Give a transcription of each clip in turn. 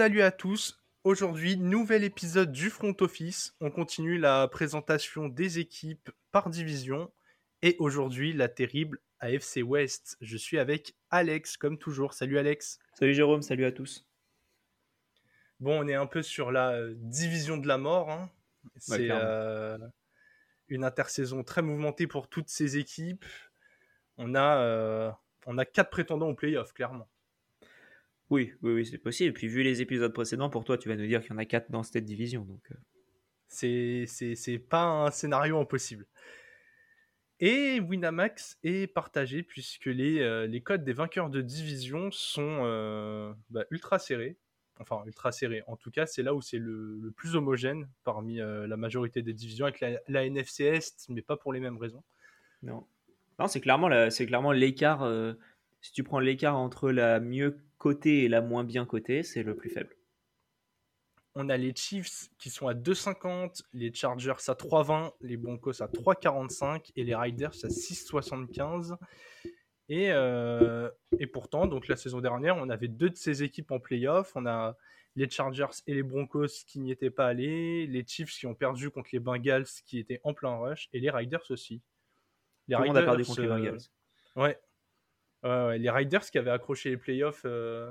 Salut à tous. Aujourd'hui, nouvel épisode du Front Office. On continue la présentation des équipes par division. Et aujourd'hui, la terrible AFC West. Je suis avec Alex, comme toujours. Salut Alex. Salut Jérôme, salut à tous. Bon, on est un peu sur la euh, division de la mort. hein. C'est euh, une intersaison très mouvementée pour toutes ces équipes. On a, euh, on a quatre prétendants au playoff, clairement. Oui, oui, oui, c'est possible. Et puis vu les épisodes précédents, pour toi, tu vas nous dire qu'il y en a 4 dans cette division. Donc, euh, C'est c'est- pas un scénario impossible. Et Winamax est partagé puisque les, euh, les codes des vainqueurs de division sont euh, bah, ultra serrés. Enfin, ultra serrés. En tout cas, c'est là où c'est le, le plus homogène parmi euh, la majorité des divisions avec la, la NFC Est, mais pas pour les mêmes raisons. non. Non, c'est clairement, la- c'est clairement l'écart. Si tu prends l'écart entre la mieux cotée et la moins bien cotée, c'est le plus faible. On a les Chiefs qui sont à 2,50, les Chargers à 3,20, les Broncos à 3,45 et les Riders à 6,75. Et, euh, et pourtant, donc la saison dernière, on avait deux de ces équipes en playoff. On a les Chargers et les Broncos qui n'y étaient pas allés, les Chiefs qui ont perdu contre les Bengals qui étaient en plein rush, et les Riders aussi. Les Tout le monde a perdu contre les euh, Bengals. Ouais. Ouais, les Riders qui avaient accroché les playoffs euh,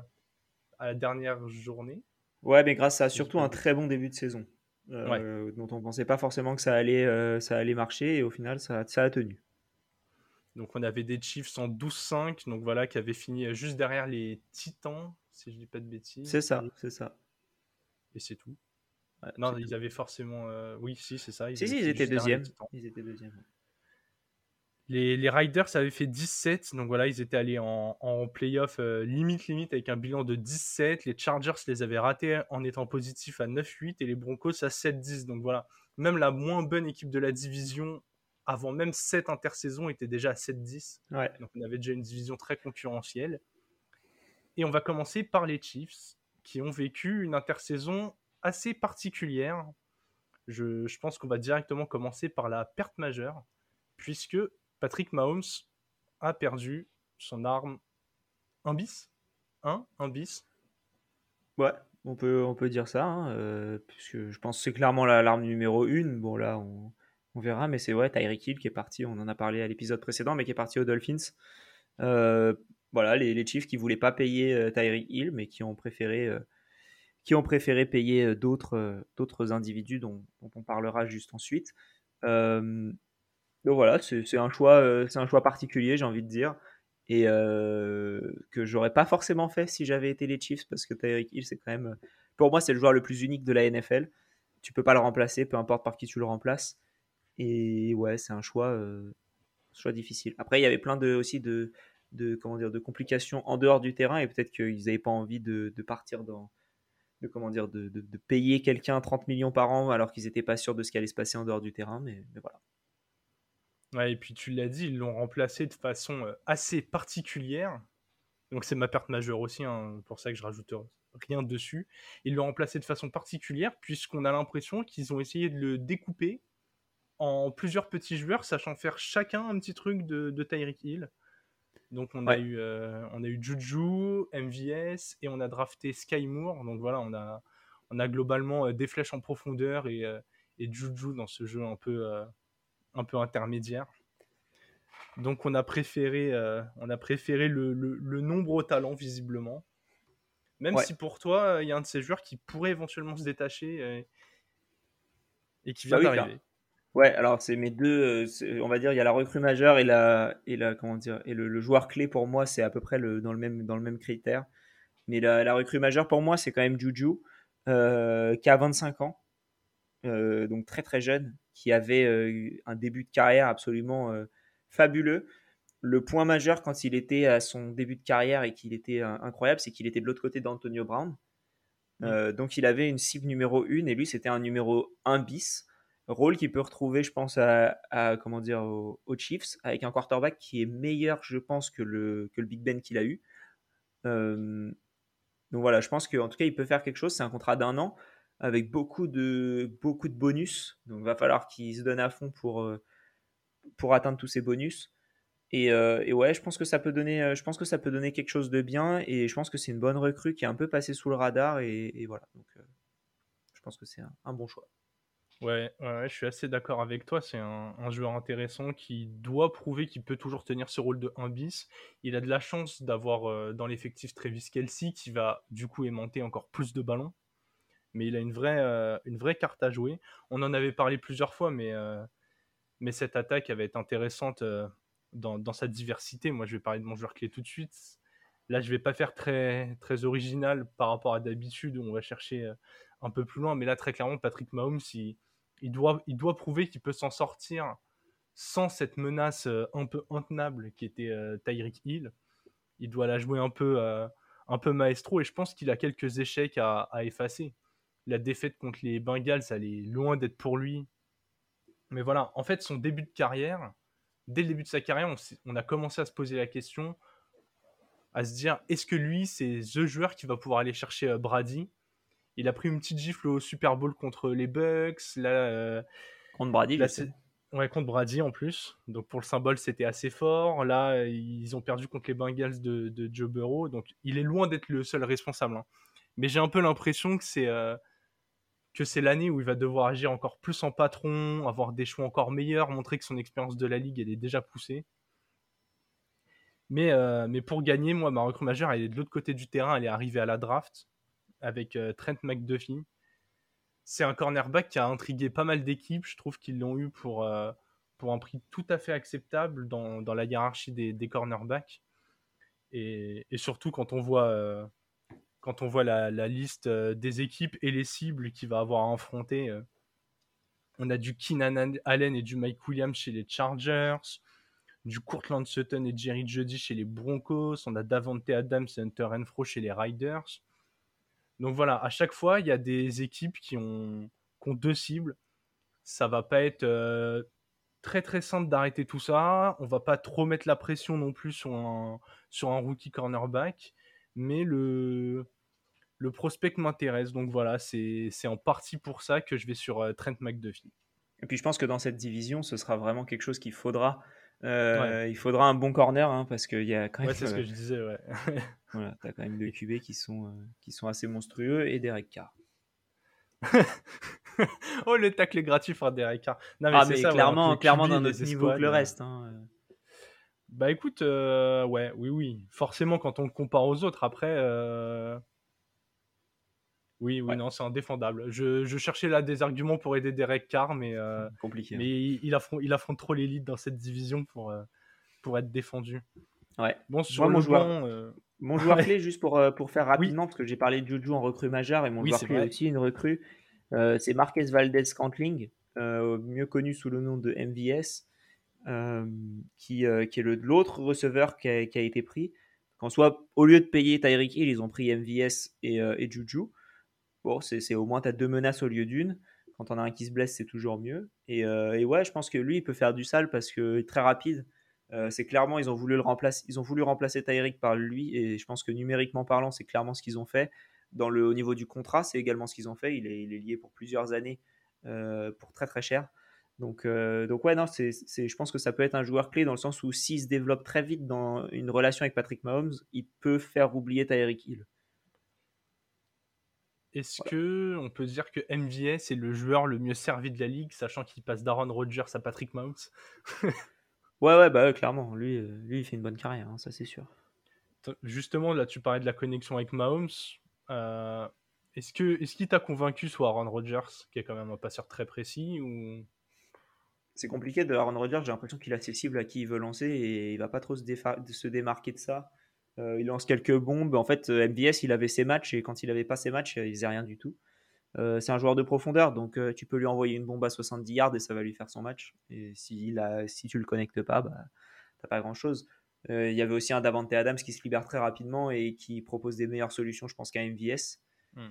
à la dernière journée. Ouais, mais grâce à surtout un très bon début de saison, euh, Ouais. dont on pensait pas forcément que ça allait, euh, ça allait marcher, et au final, ça, ça a tenu. Donc on avait des Chiefs en 12-5, donc voilà, qui avaient fini juste derrière les Titans, si je dis pas de bêtises. C'est ça, c'est ça. Et c'est tout. Ouais, Non, ils tout. avaient forcément. euh, Oui, si, c'est ça. Si, si, avaient ils étaient deuxièmes. Ils étaient deuxièmes. Les, les Riders avaient fait 17, donc voilà, ils étaient allés en, en playoff euh, limite limite avec un bilan de 17. Les Chargers les avaient ratés en étant positifs à 9-8 et les Broncos à 7-10. Donc voilà, même la moins bonne équipe de la division, avant même cette intersaison, était déjà à 7-10. Ouais. Donc on avait déjà une division très concurrentielle. Et on va commencer par les Chiefs, qui ont vécu une intersaison assez particulière. Je, je pense qu'on va directement commencer par la perte majeure, puisque Patrick Mahomes a perdu son arme un bis. Un, un bis. Ouais, on peut, on peut dire ça, hein, euh, puisque je pense que c'est clairement la- l'arme numéro une. Bon, là, on, on verra, mais c'est ouais, Tyreek Hill qui est parti, on en a parlé à l'épisode précédent, mais qui est parti aux Dolphins. Euh, voilà, les, les Chiefs qui voulaient pas payer euh, Tyreek Hill, mais qui ont préféré, qui ont préféré payer d'autres d'autres individus dont, dont on parlera juste ensuite. Donc voilà, c'est un choix, euh, un choix particulier, j'ai envie de dire, et euh, que j'aurais pas forcément fait si j'avais été les Chiefs, parce que Tyreek Hill, c'est quand même, pour moi, c'est le joueur le plus unique de la NFL. Tu peux pas le remplacer, peu importe par qui tu le remplaces. Et ouais, c'est un choix, euh, choix difficile. Après, il y avait plein de aussi de, de de complications en dehors du terrain, et peut-être qu'ils n'avaient pas envie de, partir dans de comment dire de, payer quelqu'un 30 millions par an alors qu'ils n'étaient pas sûrs de ce qui allait se passer en dehors du terrain mais voilà Ouais, et puis tu l'as dit, ils l'ont remplacé de façon euh, assez particulière. Donc c'est ma perte majeure aussi, hein, pour ça que je rajoute rien dessus. Ils l'ont remplacé de façon particulière, puisqu'on a l'impression qu'ils ont essayé de le découper en plusieurs petits joueurs, sachant faire chacun un petit truc de, de Tyreek Hill. Donc on a eu euh, on a eu Juju, MVS et on a drafté Sky Moore. Donc voilà, on a on a globalement euh, des flèches en profondeur et, euh, et Juju dans ce jeu un peu euh, un peu intermédiaire. Donc on a préféré euh, on a préféré le, le- le nombre au talent visiblement. Même Ouais. si pour toi euh, il y a un de ces joueurs qui pourrait éventuellement se détacher euh, et qui Bah vient oui, d'arriver. ouais alors c'est mes deux euh, on va dire il y a la recrue majeure et la et la comment dire et le, le joueur clé pour moi c'est à peu près le, dans le même dans le même critère mais la, la recrue majeure pour moi c'est quand même Juju euh, qui a 25 ans euh, donc très très jeune qui avait euh, un début de carrière absolument euh, fabuleux le point majeur quand il était à son début de carrière et qu'il était incroyable, c'est qu'il était de l'autre côté d'Antonio Brown. Euh, donc il avait une cible numéro 1 et lui c'était un numéro 1 bis. Rôle qu'il peut retrouver, je pense, à, à, comment dire, aux, aux Chiefs, avec un quarterback qui est meilleur, je pense, que le, que le Big Ben qu'il a eu. Euh, donc voilà, je pense qu'en tout cas, il peut faire quelque chose. C'est un contrat d'un an avec beaucoup de, beaucoup de bonus. Donc il va falloir qu'il se donne à fond pour, euh, pour atteindre tous ces bonus. Et, ouais, je pense que ça peut donner, je pense que ça peut donner quelque chose de bien. Et je pense que c'est une bonne recrue qui est un peu passée sous le radar. Et, voilà. Donc, je pense que c'est un, bon choix. Ouais, ouais, je suis assez d'accord avec toi. C'est un, joueur intéressant qui doit prouver qu'il peut toujours tenir ce rôle de 1 bis. Il a de la chance d'avoir dans l'effectif Travis Kelsey qui va du coup aimanter encore plus de ballons mais il a une vraie, euh, une vraie carte à jouer. On en avait parlé plusieurs fois, mais, euh, mais cette attaque avait été intéressante euh, dans, dans, sa diversité. Moi, je vais parler de mon joueur clé tout de suite. Là, je vais pas faire très, très original par rapport à d'habitude, où on va chercher un peu plus loin. Mais là, très clairement, Patrick Mahomes, il, doit, il doit prouver qu'il peut s'en sortir sans cette menace un peu intenable qui était Tyreek Hill. Il doit la jouer un peu, un peu maestro et je pense qu'il a quelques échecs à effacer la défaite contre les Bengals, elle est loin d'être pour lui. Mais voilà, en fait, son début de carrière, dès le début de sa carrière, on, a commencé à se poser la question, à se dire, est-ce que lui, c'est the joueur qui va pouvoir aller chercher euh, Brady? Il a pris une petite gifle au Super Bowl contre les Bucks. Là, euh, contre Brady, là, Ouais, contre Brady en plus. Donc pour le symbole, c'était assez fort. Là, ils ont perdu contre les Bengals de, Joe Burrow. Donc il est loin d'être le seul responsable. Hein. Mais j'ai un peu l'impression que c'est euh, que c'est l'année où il va devoir agir encore plus en patron, avoir des choix encore meilleurs, montrer que son expérience de la ligue elle est déjà poussée. Mais, euh, mais pour gagner, moi, ma recrue majeure, elle est de l'autre côté du terrain, elle est arrivée à la draft avec euh, Trent McDuffie. C'est un cornerback qui a intrigué pas mal d'équipes. Je trouve qu'ils l'ont eu pour, euh, pour un prix tout à fait acceptable dans, dans la hiérarchie des, des cornerbacks. Et, et, surtout quand on voit quand on voit la, liste euh, des équipes et les cibles qu'il va avoir à affronter. Euh, on a du Keenan Allen et du Mike Williams chez les Chargers, du Courtland Sutton et Jerry Jeudy chez les Broncos, on a Davante Adams et Hunter Renfro chez les Riders. Donc voilà, à chaque fois, il y a des équipes qui ont, deux cibles. Ça va pas être euh, très très simple d'arrêter tout ça. On va pas trop mettre la pression non plus sur un, sur un rookie cornerback mais le, le prospect m'intéresse. Donc voilà, c'est en partie pour ça que je vais sur euh, Trent McDuffie. Et puis je pense que dans cette division, ce sera vraiment quelque chose qu'il faudra. Euh, il faudra un bon corner hein, parce qu'il y a quand même. Ouais, c'est ce que je disais, ouais. voilà, t'as quand même deux QB qui sont, euh, qui sont assez monstrueux et Derek Carr. oh, le tacle gratuit par Derek Carr. Non, mais ah, mais clairement, clairement dans notre niveau que le reste. Hein. Bah écoute, euh, ouais, oui, oui. Forcément, quand on le compare aux autres, après. Euh, oui, oui, non, c'est indéfendable. Je, je, cherchais là des arguments pour aider Derek Carr, mais, euh, Compliqué, mais hein. il, affronte, il affronte trop l'élite dans cette division pour, pour être défendu. Ouais. Bon, sur mon joueur, mon joueur clé, juste pour, pour faire rapidement, parce que j'ai parlé de Juju en recrue majeure, et mon joueur clé aussi une recrue, c'est Marquez Valdez Scantling, mieux connu sous le nom de MVS. Qui, qui, est l'autre receveur qui a, été pris. Qu'en soit, au lieu de payer Tyreek Hill, ils ont pris MVS et, et Juju. Bon, c'est au moins, tu as deux menaces au lieu d'une. Quand on a un qui se blesse, c'est toujours mieux. Et, ouais, je pense que lui, il peut faire du sale parce que très rapide. c'est clairement, ils ont voulu le remplacer, ils ont voulu remplacer Tyreek par lui. Et je pense que numériquement parlant, c'est clairement ce qu'ils ont fait. Dans le, au niveau du contrat, c'est également ce qu'ils ont fait. Il est, lié pour plusieurs années pour très très cher. Donc, euh, donc ouais, non, c'est, je pense que ça peut être un joueur clé dans le sens où s'il se développe très vite dans une relation avec Patrick Mahomes, il peut faire oublier Tyreek Hill. Est-ce que on peut dire que MVS est le joueur le mieux servi de la ligue, sachant qu'il passe d'Aaron Rodgers à Patrick Mahomes? Ouais, ouais, bah clairement, lui, euh, lui, il fait une bonne carrière, hein, ça c'est sûr. Justement, là, tu parlais de la connexion avec Mahomes. Euh, est-ce que, est-ce qu'il t'a convaincu soit Aaron Rodgers, qui est quand même un passeur très précis, ou c'est compliqué de Aaron Rodgers. J'ai l'impression qu'il est accessible à qui il veut lancer et il va pas trop se, se démarquer de ça. Euh, il lance quelques bombes. En fait, euh, MBS, il avait ses matchs et quand il avait pas ses matchs, il faisait rien du tout. Euh, c'est un joueur de profondeur, donc tu peux lui envoyer une bombe à 70 yards et ça va lui faire son match. Et si, a, si tu le connectes pas, bah, t'as pas grand chose. Il y avait aussi un Davante Adams qui se libère très rapidement et qui propose des meilleures solutions, je pense, qu'un MVS. Hmm.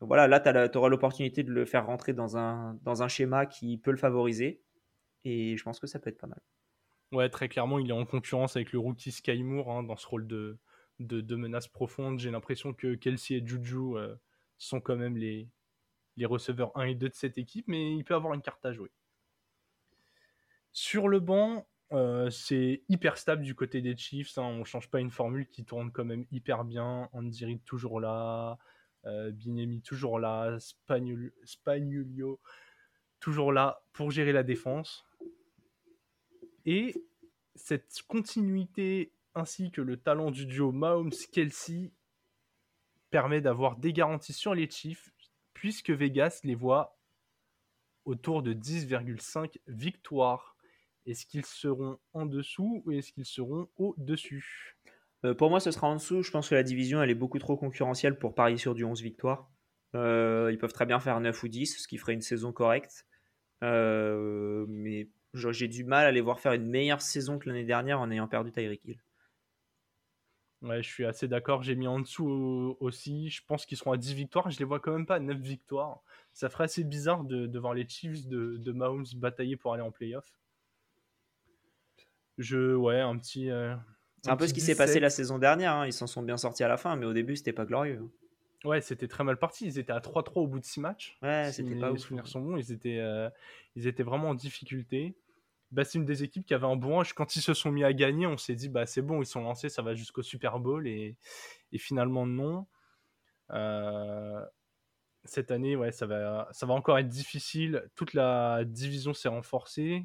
Donc voilà, là, tu auras l'opportunité de le faire rentrer dans un, dans un schéma qui peut le favoriser. Et je pense que ça peut être pas mal. Ouais, très clairement, il est en concurrence avec le rookie Sky Moore hein, dans ce rôle de, menace profonde. J'ai l'impression que Kelsey et Juju euh, sont quand même les, receveurs 1 et 2 de cette équipe, mais il peut avoir une carte à jouer. Sur le banc, Euh, c'est hyper stable du côté des Chiefs. Hein. On change pas une formule qui tourne quand même hyper bien. Andy Reid toujours là. Euh, Binemi toujours là. Spagnolio toujours là pour gérer la défense. Et cette continuité ainsi que le talent du duo Mahomes-Kelsey permet d'avoir des garanties sur les Chiefs puisque Vegas les voit autour de 10,5 victoires. Est-ce qu'ils seront en dessous ou est-ce qu'ils seront au-dessus? Euh, Pour moi, ce sera en dessous. Je pense que la division, elle est beaucoup trop concurrentielle pour parier sur du 11 victoires. Euh, ils peuvent très bien faire 9 ou 10, ce qui ferait une saison correcte. Euh, mais j'ai du mal à les voir faire une meilleure saison que l'année dernière en ayant perdu Tyreek Hill. Ouais, je suis assez d'accord. J'ai mis en dessous aussi. Je pense qu'ils seront à 10 victoires. Je les vois quand même pas à 9 victoires. Ça ferait assez bizarre de, voir les Chiefs de, de, Mahomes batailler pour aller en playoff. Je, ouais, un petit. Euh, c'est un, peu ce qui s'est passé la saison dernière. Hein. Ils s'en sont bien sortis à la fin, mais au début, c'était pas glorieux. Ouais, c'était très mal parti. Ils étaient à 3-3 au bout de 6 matchs. Ouais, c'était pas Les souvenirs sont bons. Ils étaient, euh, ils étaient vraiment en difficulté. Bah, c'est une des équipes qui avait un bon âge. Quand ils se sont mis à gagner, on s'est dit bah c'est bon, ils sont lancés, ça va jusqu'au Super Bowl et, finalement non. Euh, cette année, ouais, ça va, ça va encore être difficile. Toute la division s'est renforcée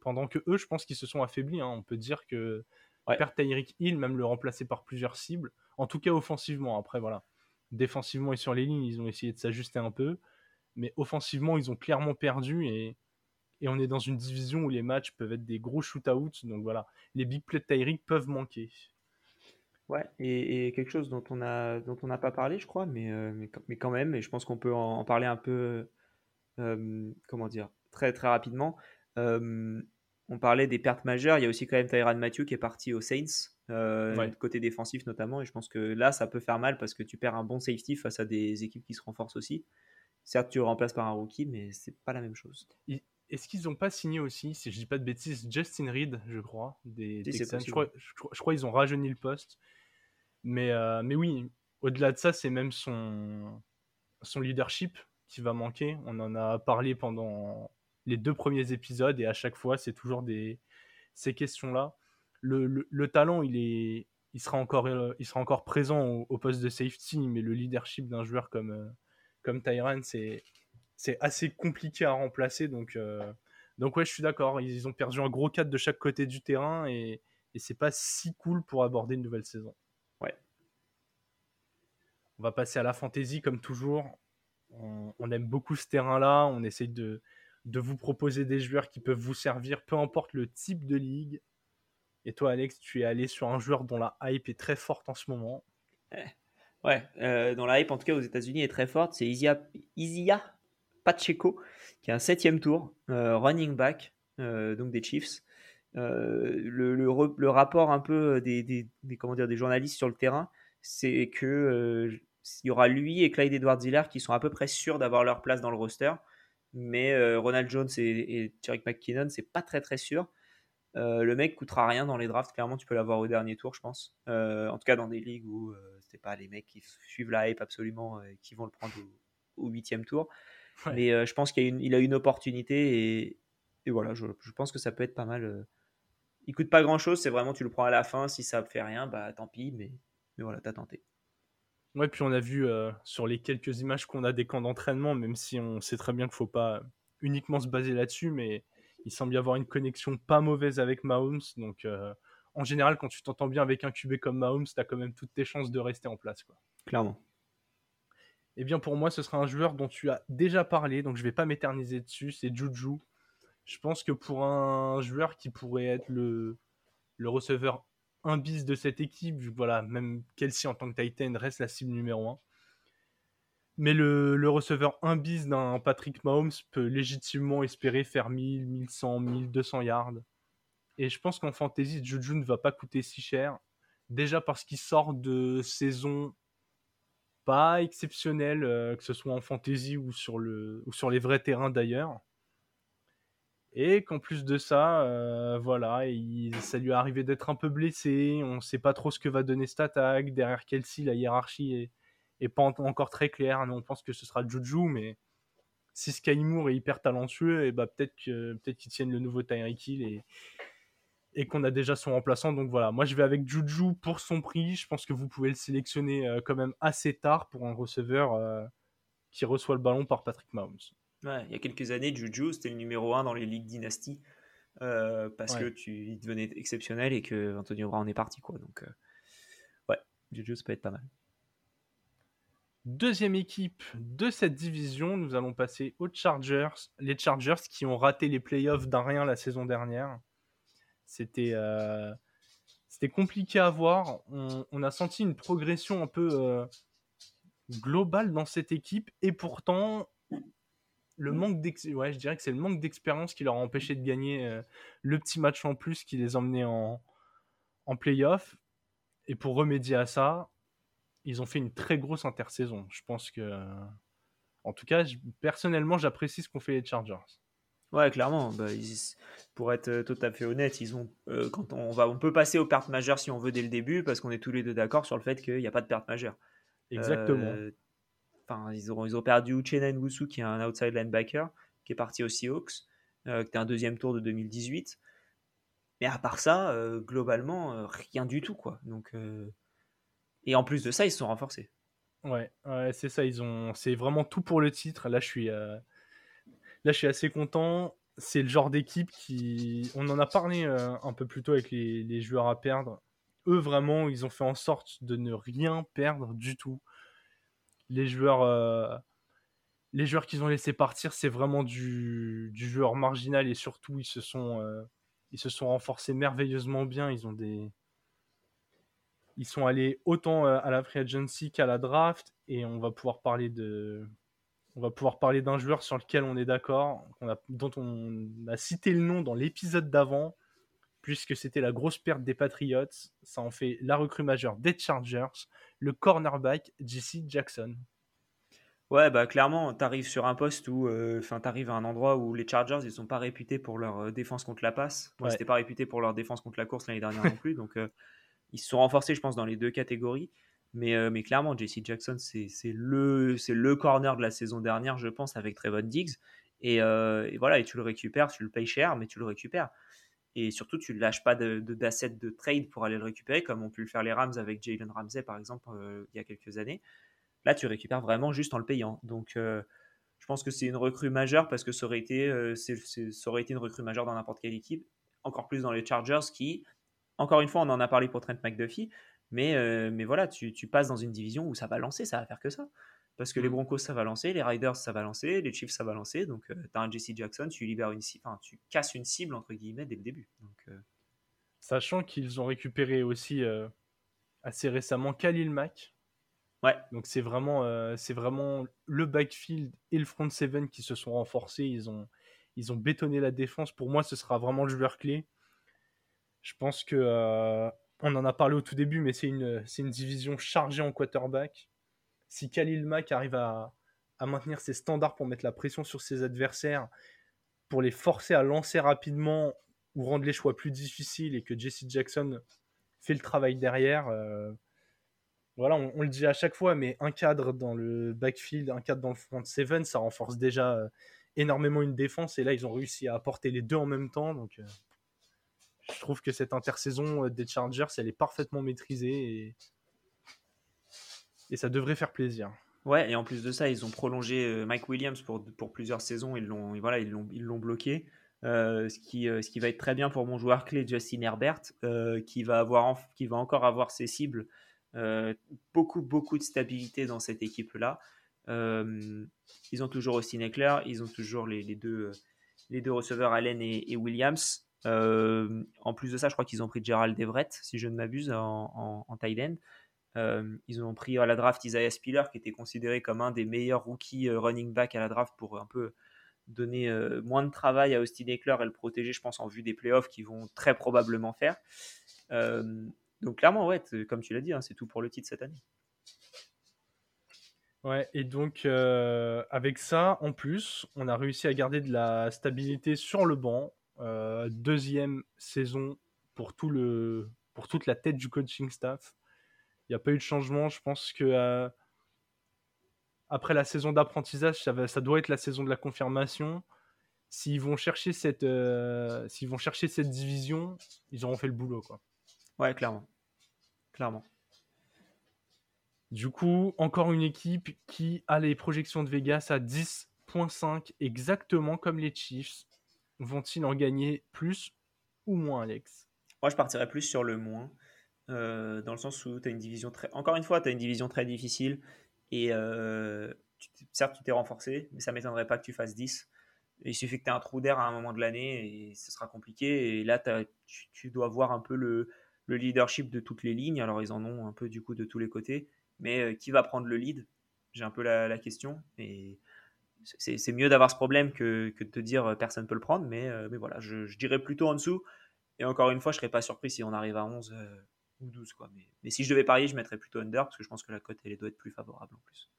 pendant que eux, je pense qu'ils se sont affaiblis. Hein. On peut dire que ouais. perdre Tyreek Hill, même le remplacer par plusieurs cibles, en tout cas offensivement. Après voilà, défensivement et sur les lignes, ils ont essayé de s'ajuster un peu, mais offensivement, ils ont clairement perdu et et on est dans une division où les matchs peuvent être des gros shootouts. Donc voilà, les big plays de Tyreek peuvent manquer. Ouais, et, quelque chose dont on n'a pas parlé, je crois, mais, euh, mais, quand même, et je pense qu'on peut en, parler un peu, euh, comment dire, très très rapidement. Euh, on parlait des pertes majeures. Il y a aussi quand même Tyrann Matthew qui est parti aux Saints, côté défensif notamment. Et je pense que là, ça peut faire mal parce que tu perds un bon safety face à des équipes qui se renforcent aussi. Certes, tu le remplaces par un rookie, mais c'est pas la même chose. Est-ce qu'ils n'ont pas signé aussi, si je dis pas de bêtises, Justin Reed, je crois, des Je crois, je, crois, ils ont rajeuni le poste. Mais, euh, mais oui, au-delà de ça, c'est même son, son leadership qui va manquer. On en a parlé pendant les deux premiers épisodes et à chaque fois, c'est toujours des, ces questions-là. Le, le, talent, il, est, il, sera encore, euh, il sera encore présent au, poste de safety, mais le leadership d'un joueur comme, euh, comme Tyran, c'est c'est assez compliqué à remplacer. Donc, euh, donc ouais, je suis d'accord. Ils, ont perdu un gros 4 de chaque côté du terrain et, et c'est pas si cool pour aborder une nouvelle saison. Ouais. On va passer à la fantaisie comme toujours. On, aime beaucoup ce terrain-là. On essaye de, de vous proposer des joueurs qui peuvent vous servir, peu importe le type de ligue. Et toi, Alex, tu es allé sur un joueur dont la hype est très forte en ce moment. Eh, ouais, euh, dont la hype, en tout cas aux États-Unis, est très forte. C'est Isia, Isia Pacheco, qui est un septième tour, euh, running back, euh, donc des Chiefs. Euh, le, rapport un peu des, des, comment dire, des journalistes sur le terrain, c'est que il y aura lui et Clyde Edwards Hiller qui sont à peu près sûrs d'avoir leur place dans le roster. Mais Ronald Jones et, et Terry McKinnon, c'est pas très très sûr. Le mec coûtera rien dans les drafts. Clairement, tu peux l'avoir au dernier tour, je pense. en tout cas, dans des ligues où c'est pas les mecs qui suivent la hype absolument et qui vont le prendre au huitième tour. Mais euh, je pense qu'il a, une, il a une opportunité et, et voilà, je, je, pense que ça peut être pas mal. Euh. Il coûte pas grand chose, c'est vraiment tu le prends à la fin. Si ça ne fait rien, bah tant pis, mais, mais voilà, t'as tenté. Ouais, puis on a vu euh, sur les quelques images qu'on a des camps d'entraînement, même si on sait très bien qu'il faut pas uniquement se baser là-dessus, mais il semble y avoir une connexion pas mauvaise avec Mahomes. Donc en général, quand tu t'entends bien avec un QB comme Mahomes, tu as quand même toutes tes chances de rester en place. Quoi. Clairement. Eh bien, pour moi, ce sera un joueur dont tu as déjà parlé, donc je ne vais pas m'éterniser dessus. C'est Juju. Je pense que pour un joueur qui pourrait être le, le receveur 1 bis de cette équipe, voilà, même Kelsey en tant que Titan reste la cible numéro 1. Mais le, le receveur 1 bis d'un Patrick Mahomes peut légitimement espérer faire 1000, 1100, 1200 yards. Et je pense qu'en fantasy, Juju ne va pas coûter si cher. Déjà parce qu'il sort de saison pas exceptionnel, euh, que ce soit en fantasy ou sur, les vrais terrains d'ailleurs. Et qu'en plus de ça, euh, voilà, il, ça lui est arrivé d'être un peu blessé. On ne sait pas trop ce que va donner attaque. Derrière Kelsey, la hiérarchie est, pas encore très claire. on pense que ce sera Juju, mais si Sky Moore est hyper talentueux, et bah peut-être que peut-être qu'ils tiennent le nouveau Tyreek Hill et, et qu'on a déjà son remplaçant. Donc voilà, moi je vais avec Juju pour son prix. Je pense que vous pouvez le sélectionner euh, quand même assez tard pour un receveur euh, qui reçoit le ballon par Patrick Mahomes. Ouais, il y a quelques années, Juju c'était le numéro 1 dans les ligues dynastie euh, parce que tu il devenait exceptionnel et que Antonio Brown est parti quoi. Donc ouais, Juju ça peut être pas mal. Deuxième équipe de cette division, nous allons passer aux Chargers. Les Chargers qui ont raté les playoffs d'un rien la saison dernière. C'était euh, c'était compliqué à voir. On, a senti une progression un peu euh, globale dans cette équipe et pourtant le manque ouais, je dirais que c'est le manque d'expérience qui leur a empêché de gagner euh, le petit match en plus qui les emmenait en, en playoff. Et pour remédier à ça, ils ont fait une très grosse intersaison. Je pense que, en tout cas, personnellement, j'apprécie ce qu'ont fait les Chargers. Ouais, clairement. Bah, pour être euh, tout à fait honnête, ils ont, euh, quand on, va, on peut passer aux pertes majeures si on veut dès le début, parce qu'on est tous les deux d'accord sur le fait qu'il n'y a pas de pertes majeures. Exactement. Euh, enfin, ils, ont, ils ont perdu Uchenna Wusu, qui est un outside linebacker, qui est parti aux Seahawks, qui était un deuxième tour de 2018. Mais à part ça, globalement, rien du tout, quoi. Donc, et en plus de ça, ils se sont renforcés. Ouais, c'est ça. Ils ont, c'est vraiment tout pour le titre. Là, je suis, Là, je suis assez content. C'est le genre d'équipe qui. On en a parlé euh, un peu plus tôt avec les, joueurs à perdre. Eux, vraiment, ils ont fait en sorte de ne rien perdre du tout. Les joueurs. Euh, les joueurs qu'ils ont laissé partir, c'est vraiment du, joueur marginal et surtout, ils se sont, euh, ils se sont renforcés merveilleusement bien. Ils ont des, ils sont allés autant à la free agency qu'à la draft et on va pouvoir parler de, on va pouvoir parler d'un joueur sur lequel on est d'accord, dont on a cité le nom dans l'épisode d'avant, puisque c'était la grosse perte des Patriots. Ça en fait la recrue majeure des Chargers, le cornerback JC Jackson. Ouais, bah clairement, tu arrives sur un poste où, euh, enfin, tu arrives à un endroit où les Chargers, ils sont pas réputés pour leur euh, défense contre la passe. Ils n'étaient pas réputés pour leur défense contre la course l'année dernière non plus. Donc, euh, ils se sont renforcés, je pense, dans les deux catégories. Mais, euh, mais clairement, JC Jackson, c'est le, le corner de la saison dernière, je pense, avec Trevon Diggs. Euh, et, voilà, et tu le récupères, tu le payes cher, mais tu le récupères. Et surtout, tu ne lâches pas d'assets de, de, trade pour aller le récupérer, comme ont pu le faire les Rams avec Jalen Ramsey, par exemple, euh, il y a quelques années. Là, tu récupères vraiment juste en le payant. Donc, je pense que c'est une recrue majeure parce que ça aurait été, ça aurait été une recrue majeure dans n'importe quelle équipe. Encore plus dans les Chargers qui, encore une fois, on en a parlé pour Trent McDuffie, mais, euh, mais voilà, tu, tu, passes dans une division où ça va lancer, ça va faire que ça. Parce que les mmh. Broncos, ça va lancer, les Riders, ça va lancer, les Chiefs, ça va lancer. Donc, euh, tu as un Jesse Jackson, tu libères une cible, enfin, tu casses une cible, entre guillemets, dès le début. Donc, euh, Sachant qu'ils ont récupéré aussi assez récemment Khalil Mack. Ouais. Donc, c'est vraiment, c'est vraiment le backfield et le front seven qui se sont renforcés. Ils ont, ils ont bétonné la défense. Pour moi, ce sera vraiment le joueur clé. Je pense que on en a parlé au tout début, mais c'est une, une division chargée en quarterback. Si Khalil Mack arrive à, maintenir ses standards pour mettre la pression sur ses adversaires, pour les forcer à lancer rapidement ou rendre les choix plus difficiles et que Jesse Jackson fait le travail derrière, euh, voilà, on, le dit à chaque fois, mais un cadre dans le backfield, un cadre dans le front seven, ça renforce déjà euh, énormément une défense. Et là, ils ont réussi à apporter les deux en même temps. Donc, euh, je trouve que cette intersaison euh, des Chargers, elle est parfaitement maîtrisée et, ça devrait faire plaisir. Ouais, et en plus de ça, ils ont prolongé euh, Mike Williams pour, plusieurs saisons. Ils l'ont, voilà, ils l'ont, bloqué. Euh, ce, qui, ce qui va être très bien pour mon joueur clé Justin Herbert, qui, va avoir qui va encore avoir ses cibles. beaucoup, beaucoup de stabilité dans cette équipe-là. ils ont toujours Austin Eckler, ils ont toujours les, deux, les deux receveurs Allen et Williams. Euh, en plus de ça, je crois qu'ils ont pris Gerald Everett, si je ne m'abuse, en, en, tight end. Euh, ils ont pris à la draft Isaiah Spiller, qui était considéré comme un des meilleurs rookies euh, running back à la draft pour un peu donner moins de travail à Austin Eckler et le protéger, je pense, en vue des playoffs qu'ils vont très probablement faire. donc clairement, ouais, comme tu l'as dit, hein, c'est tout pour le titre cette année. Ouais, et donc avec ça, en plus, on a réussi à garder de la stabilité sur le banc. Euh, deuxième saison pour, tout le, pour toute la tête du coaching staff. Il n'y a pas eu de changement. Je pense que euh, après la saison d'apprentissage, ça, ça, doit être la saison de la confirmation. s'ils vont chercher cette, euh, s'ils vont chercher cette division, ils auront fait le boulot, quoi. Ouais, clairement, clairement. Du coup, encore une équipe qui a les projections de Vegas à 10.5, exactement comme les Chiefs. Vont-ils en gagner plus ou moins, Alex? Moi, je partirais plus sur le moins, euh, dans le sens où tu as une division très. Encore une fois, tu as une division très difficile. Et euh, certes, tu t'es renforcé, mais ça ne m'étonnerait pas que tu fasses 10. il suffit que tu aies un trou d'air à un moment de l'année et ce sera compliqué. Et là, tu, dois voir un peu le, le, leadership de toutes les lignes. Alors, ils en ont un peu du coup de tous les côtés. Mais euh, qui va prendre le lead? J'ai un peu la, question. Et c'est mieux d'avoir ce problème que, que, de te dire euh, personne ne peut le prendre. Mais, euh, mais voilà, je, dirais plutôt en dessous. Et encore une fois, je ne serais pas surpris si on arrive à 11 ou 12. Quoi. Mais, mais, si je devais parier, je mettrais plutôt under parce que je pense que la cote, elle doit être plus favorable en plus.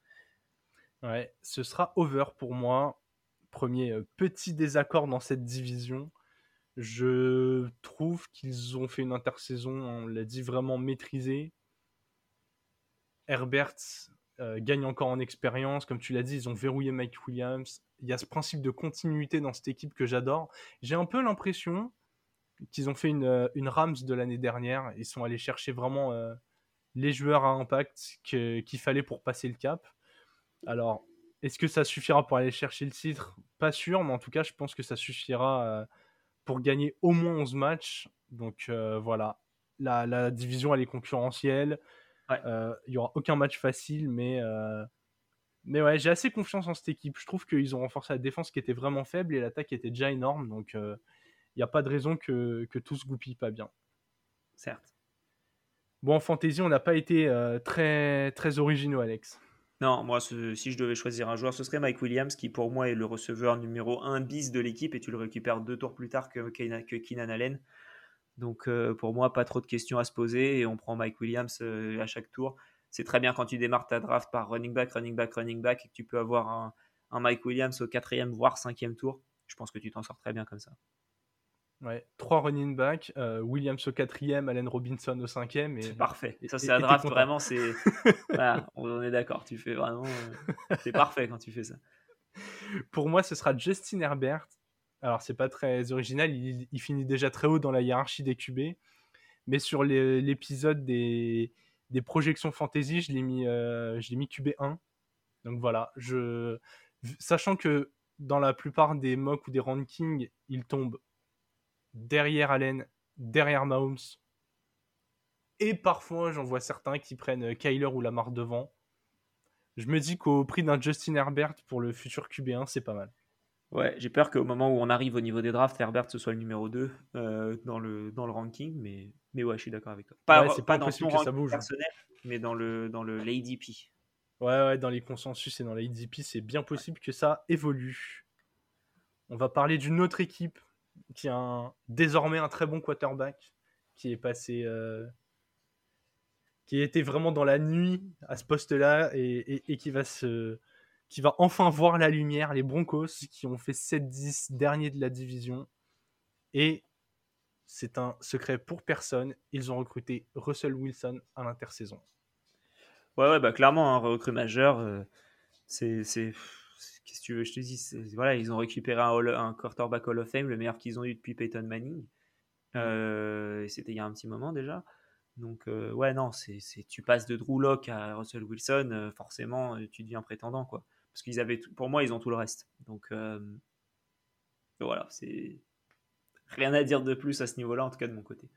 Ouais, ce sera over pour moi. Premier petit désaccord dans cette division. Je trouve qu'ils ont fait une intersaison, on l'a dit, vraiment maîtrisée. Herbert euh, gagne encore en expérience. Comme tu l'as dit, ils ont verrouillé Mike Williams. Il y a ce principe de continuité dans cette équipe que j'adore. J'ai un peu l'impression qu'ils ont fait une, euh, une, Rams de l'année dernière. Ils sont allés chercher vraiment euh, les joueurs à impact qu'il fallait pour passer le cap. Alors, est-ce que ça suffira pour aller chercher le titre? Pas sûr, mais en tout cas, je pense que ça suffira pour gagner au moins 11 matchs. Donc voilà, la, la, division elle est concurrentielle. Euh, il n'y aura aucun match facile, mais, euh, mais ouais, j'ai assez confiance en cette équipe. Je trouve qu'ils ont renforcé la défense qui était vraiment faible et l'attaque était déjà énorme. Donc il euh, n'y a pas de raison que, que tout se goupille pas bien. Certes. Bon, en fantasy, on n'a pas été très, très originaux, Alex. Non, moi, si je devais choisir un joueur, ce serait Mike Williams, qui pour moi est le receveur numéro 1 bis de l'équipe, et tu le récupères deux tours plus tard que, que Keenan Allen. Donc euh, pour moi, pas trop de questions à se poser et on prend Mike Williams euh, à chaque tour. C'est très bien quand tu démarres ta draft par running back, running back, running back et que tu peux avoir un, Mike Williams au quatrième voire cinquième tour. Je pense que tu t'en sors très bien comme ça. Ouais, trois running back, euh, Williams au quatrième, Allen Robinson au cinquième. C'est parfait. Et ça, c'est la draft vraiment. C'est voilà, on est d'accord. Tu fais vraiment, c'est parfait quand tu fais ça. Pour moi, ce sera Justin Herbert alors, c'est pas très original, il, finit déjà très haut dans la hiérarchie des QB. Mais sur l'épisode des, projections fantasy, je l'ai mis, euh, mis QB 1. Donc voilà, sachant que dans la plupart des mocks ou des rankings, il tombe derrière Allen, derrière Mahomes. Et parfois, j'en vois certains qui prennent Kyler ou Lamar devant. Je me dis qu'au prix d'un Justin Herbert pour le futur QB1, c'est pas mal. Ouais, j'ai peur qu'au moment où on arrive au niveau des drafts, Herbert ce soit le numéro 2 euh, dans, le, dans le ranking, mais, mais ouais, je suis d'accord avec toi. Pas, c'est pas, dans son que ça bouge. personnel, mais dans le, dans le l'ADP. Ouais, ouais, dans les consensus et dans l'ADP, c'est bien possible que ça évolue. On va parler d'une autre équipe qui a désormais un très bon quarterback, qui est passé... Euh, qui était vraiment dans la nuit à ce poste-là et, et qui va se qui va enfin voir la lumière, les Broncos qui ont fait 7-10 derniers de la division. Et c'est un secret pour personne, ils ont recruté Russell Wilson à l'intersaison. Ouais, ouais, bah clairement, un recrue majeur. Euh, c'est, qu'est-ce que tu veux, je te dis, voilà, ils ont récupéré un, un, quarterback Hall of Fame, le meilleur qu'ils ont eu depuis Peyton Manning. Euh, c'était il y a un petit moment déjà. Donc, euh, ouais, non, c'est, tu passes de Drew Locke à Russell Wilson, forcément, tu deviens prétendant, quoi parce qu'ils avaient, pour moi, ils ont tout le reste. Donc euh, voilà, c'est rien à dire de plus à ce niveau-là, en tout cas de mon côté.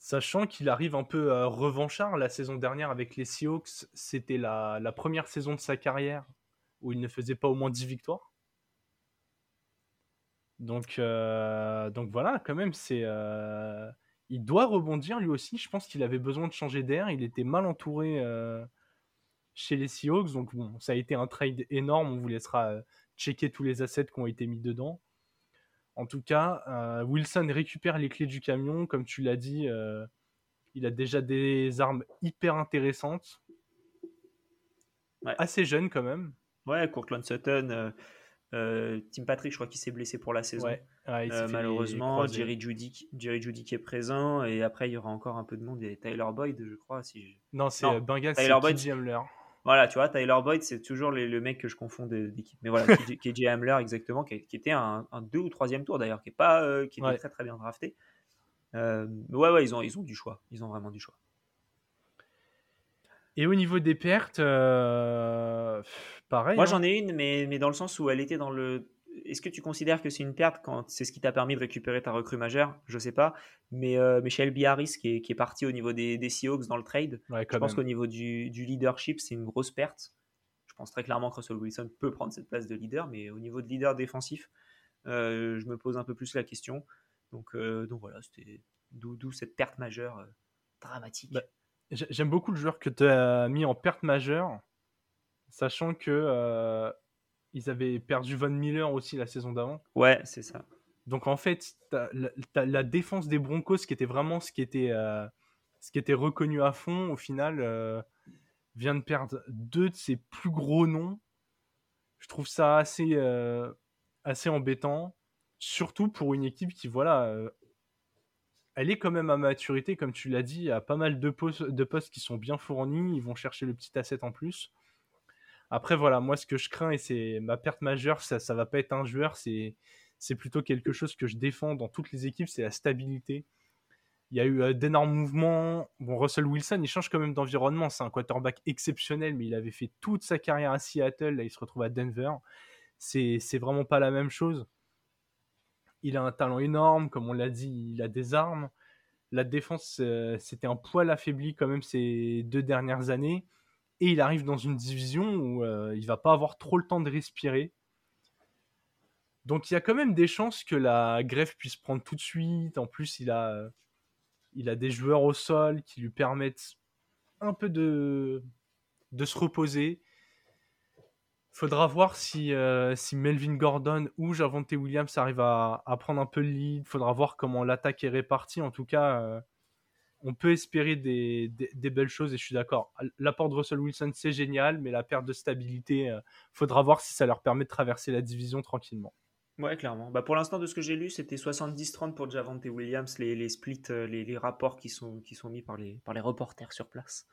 Sachant qu'il arrive un peu euh, revanchard la saison dernière avec les Seahawks, c'était la, première saison de sa carrière où il ne faisait pas au moins 10 victoires. Donc, euh, donc voilà, quand même, c'est il doit rebondir lui aussi. Je pense qu'il avait besoin de changer d'air. Il était mal entouré chez les Seahawks. Donc bon, ça a été un trade énorme. On vous laissera euh, checker tous les assets qui ont été mis dedans. En tout cas, euh, Wilson récupère les clés du camion. Comme tu l'as dit, euh, il a déjà des armes hyper intéressantes. Assez jeune quand même. Ouais, Courtland Sutton. Tim Patrick, je crois qu'il s'est blessé pour la saison. malheureusement, Jerry Judy, Jerry Judy qui est présent. Et après, il y aura encore un peu de monde. Et Tyler Boyd, je crois. Si Non, c'est Bengal, Tyler Boyd. Voilà, tu vois, Tyler Boyd, c'est toujours le mec que je confonds d'équipe. Mais voilà, KJ Hamler, exactement, qui, était un, un, deux ou troisième tour d'ailleurs, qui est pas, euh, qui était très très bien drafté. Euh, ouais, ouais, ils ont, ils ont du choix. Ils ont vraiment du choix. Et au niveau des pertes, euh, pareil. Moi, hein. j'en ai une, mais, mais dans le sens où elle était dans le. Est-ce que tu considères que c'est une perte quand c'est ce qui t'a permis de récupérer ta recrue majeure? Je sais pas. Mais, euh, Michel Biarris, qui est, qui est parti au niveau des, des Seahawks dans le trade, je pense qu'au niveau du, du leadership, c'est une grosse perte. Je pense très clairement que Russell Wilson peut prendre cette place de leader, mais au niveau de leader défensif, euh, je me pose un peu plus la question. Donc, euh, donc voilà, c'était d'où cette perte majeure dramatique. Bah, j'aime beaucoup le joueur que tu as mis en perte majeure, sachant que ils avaient perdu Von Miller aussi la saison d'avant. Ouais, c'est ça. Donc en fait, la, défense des Broncos, qui était vraiment ce qui était, ce qui était reconnu à fond, au final, vient de perdre deux de ses plus gros noms. Je trouve ça assez, assez embêtant surtout pour une équipe qui, voilà, euh, elle est quand même à maturité, comme tu l'as dit, il y a pas mal de postes, de postes qui sont bien fournis, ils vont chercher le petit asset en plus. Après, voilà, moi, ce que je crains, et c'est ma perte majeure, ça, ça va pas être un joueur, c'est, plutôt quelque chose que je défends dans toutes les équipes, c'est la stabilité. Il y a eu euh, d'énormes mouvements. Bon, Russell Wilson, il change quand même d'environnement. C'est un quarterback exceptionnel, mais il avait fait toute sa carrière à Seattle. Là, il se retrouve à Denver. C'est, c'est vraiment pas la même chose. Il a un talent énorme, comme on l'a dit, il a des armes. La défense, euh, c'était un poil affaibli quand même ces deux dernières années. Et il arrive dans une division où euh, il va pas avoir trop le temps de respirer. Donc il y a quand même des chances que la greffe puisse prendre tout de suite. En plus, il a, il a des joueurs au sol qui lui permettent un peu de, de se reposer. Faudra voir si, euh, si Melvin Gordon ou Javonte Williams arrivent à, à, prendre un peu le lead. Faudra voir comment l'attaque est répartie. En tout cas, euh, on peut espérer des, des, belles choses et je suis d'accord. L'apport de Russell Wilson, c'est génial, mais la perte de stabilité, euh, faudra voir si ça leur permet de traverser la division tranquillement. Ouais, clairement. Bah pour l'instant, de ce que j'ai lu, c'était 70-30 pour Javonte Williams, les, les splits, les, les, rapports qui sont, qui sont mis par les, par les reporters sur place.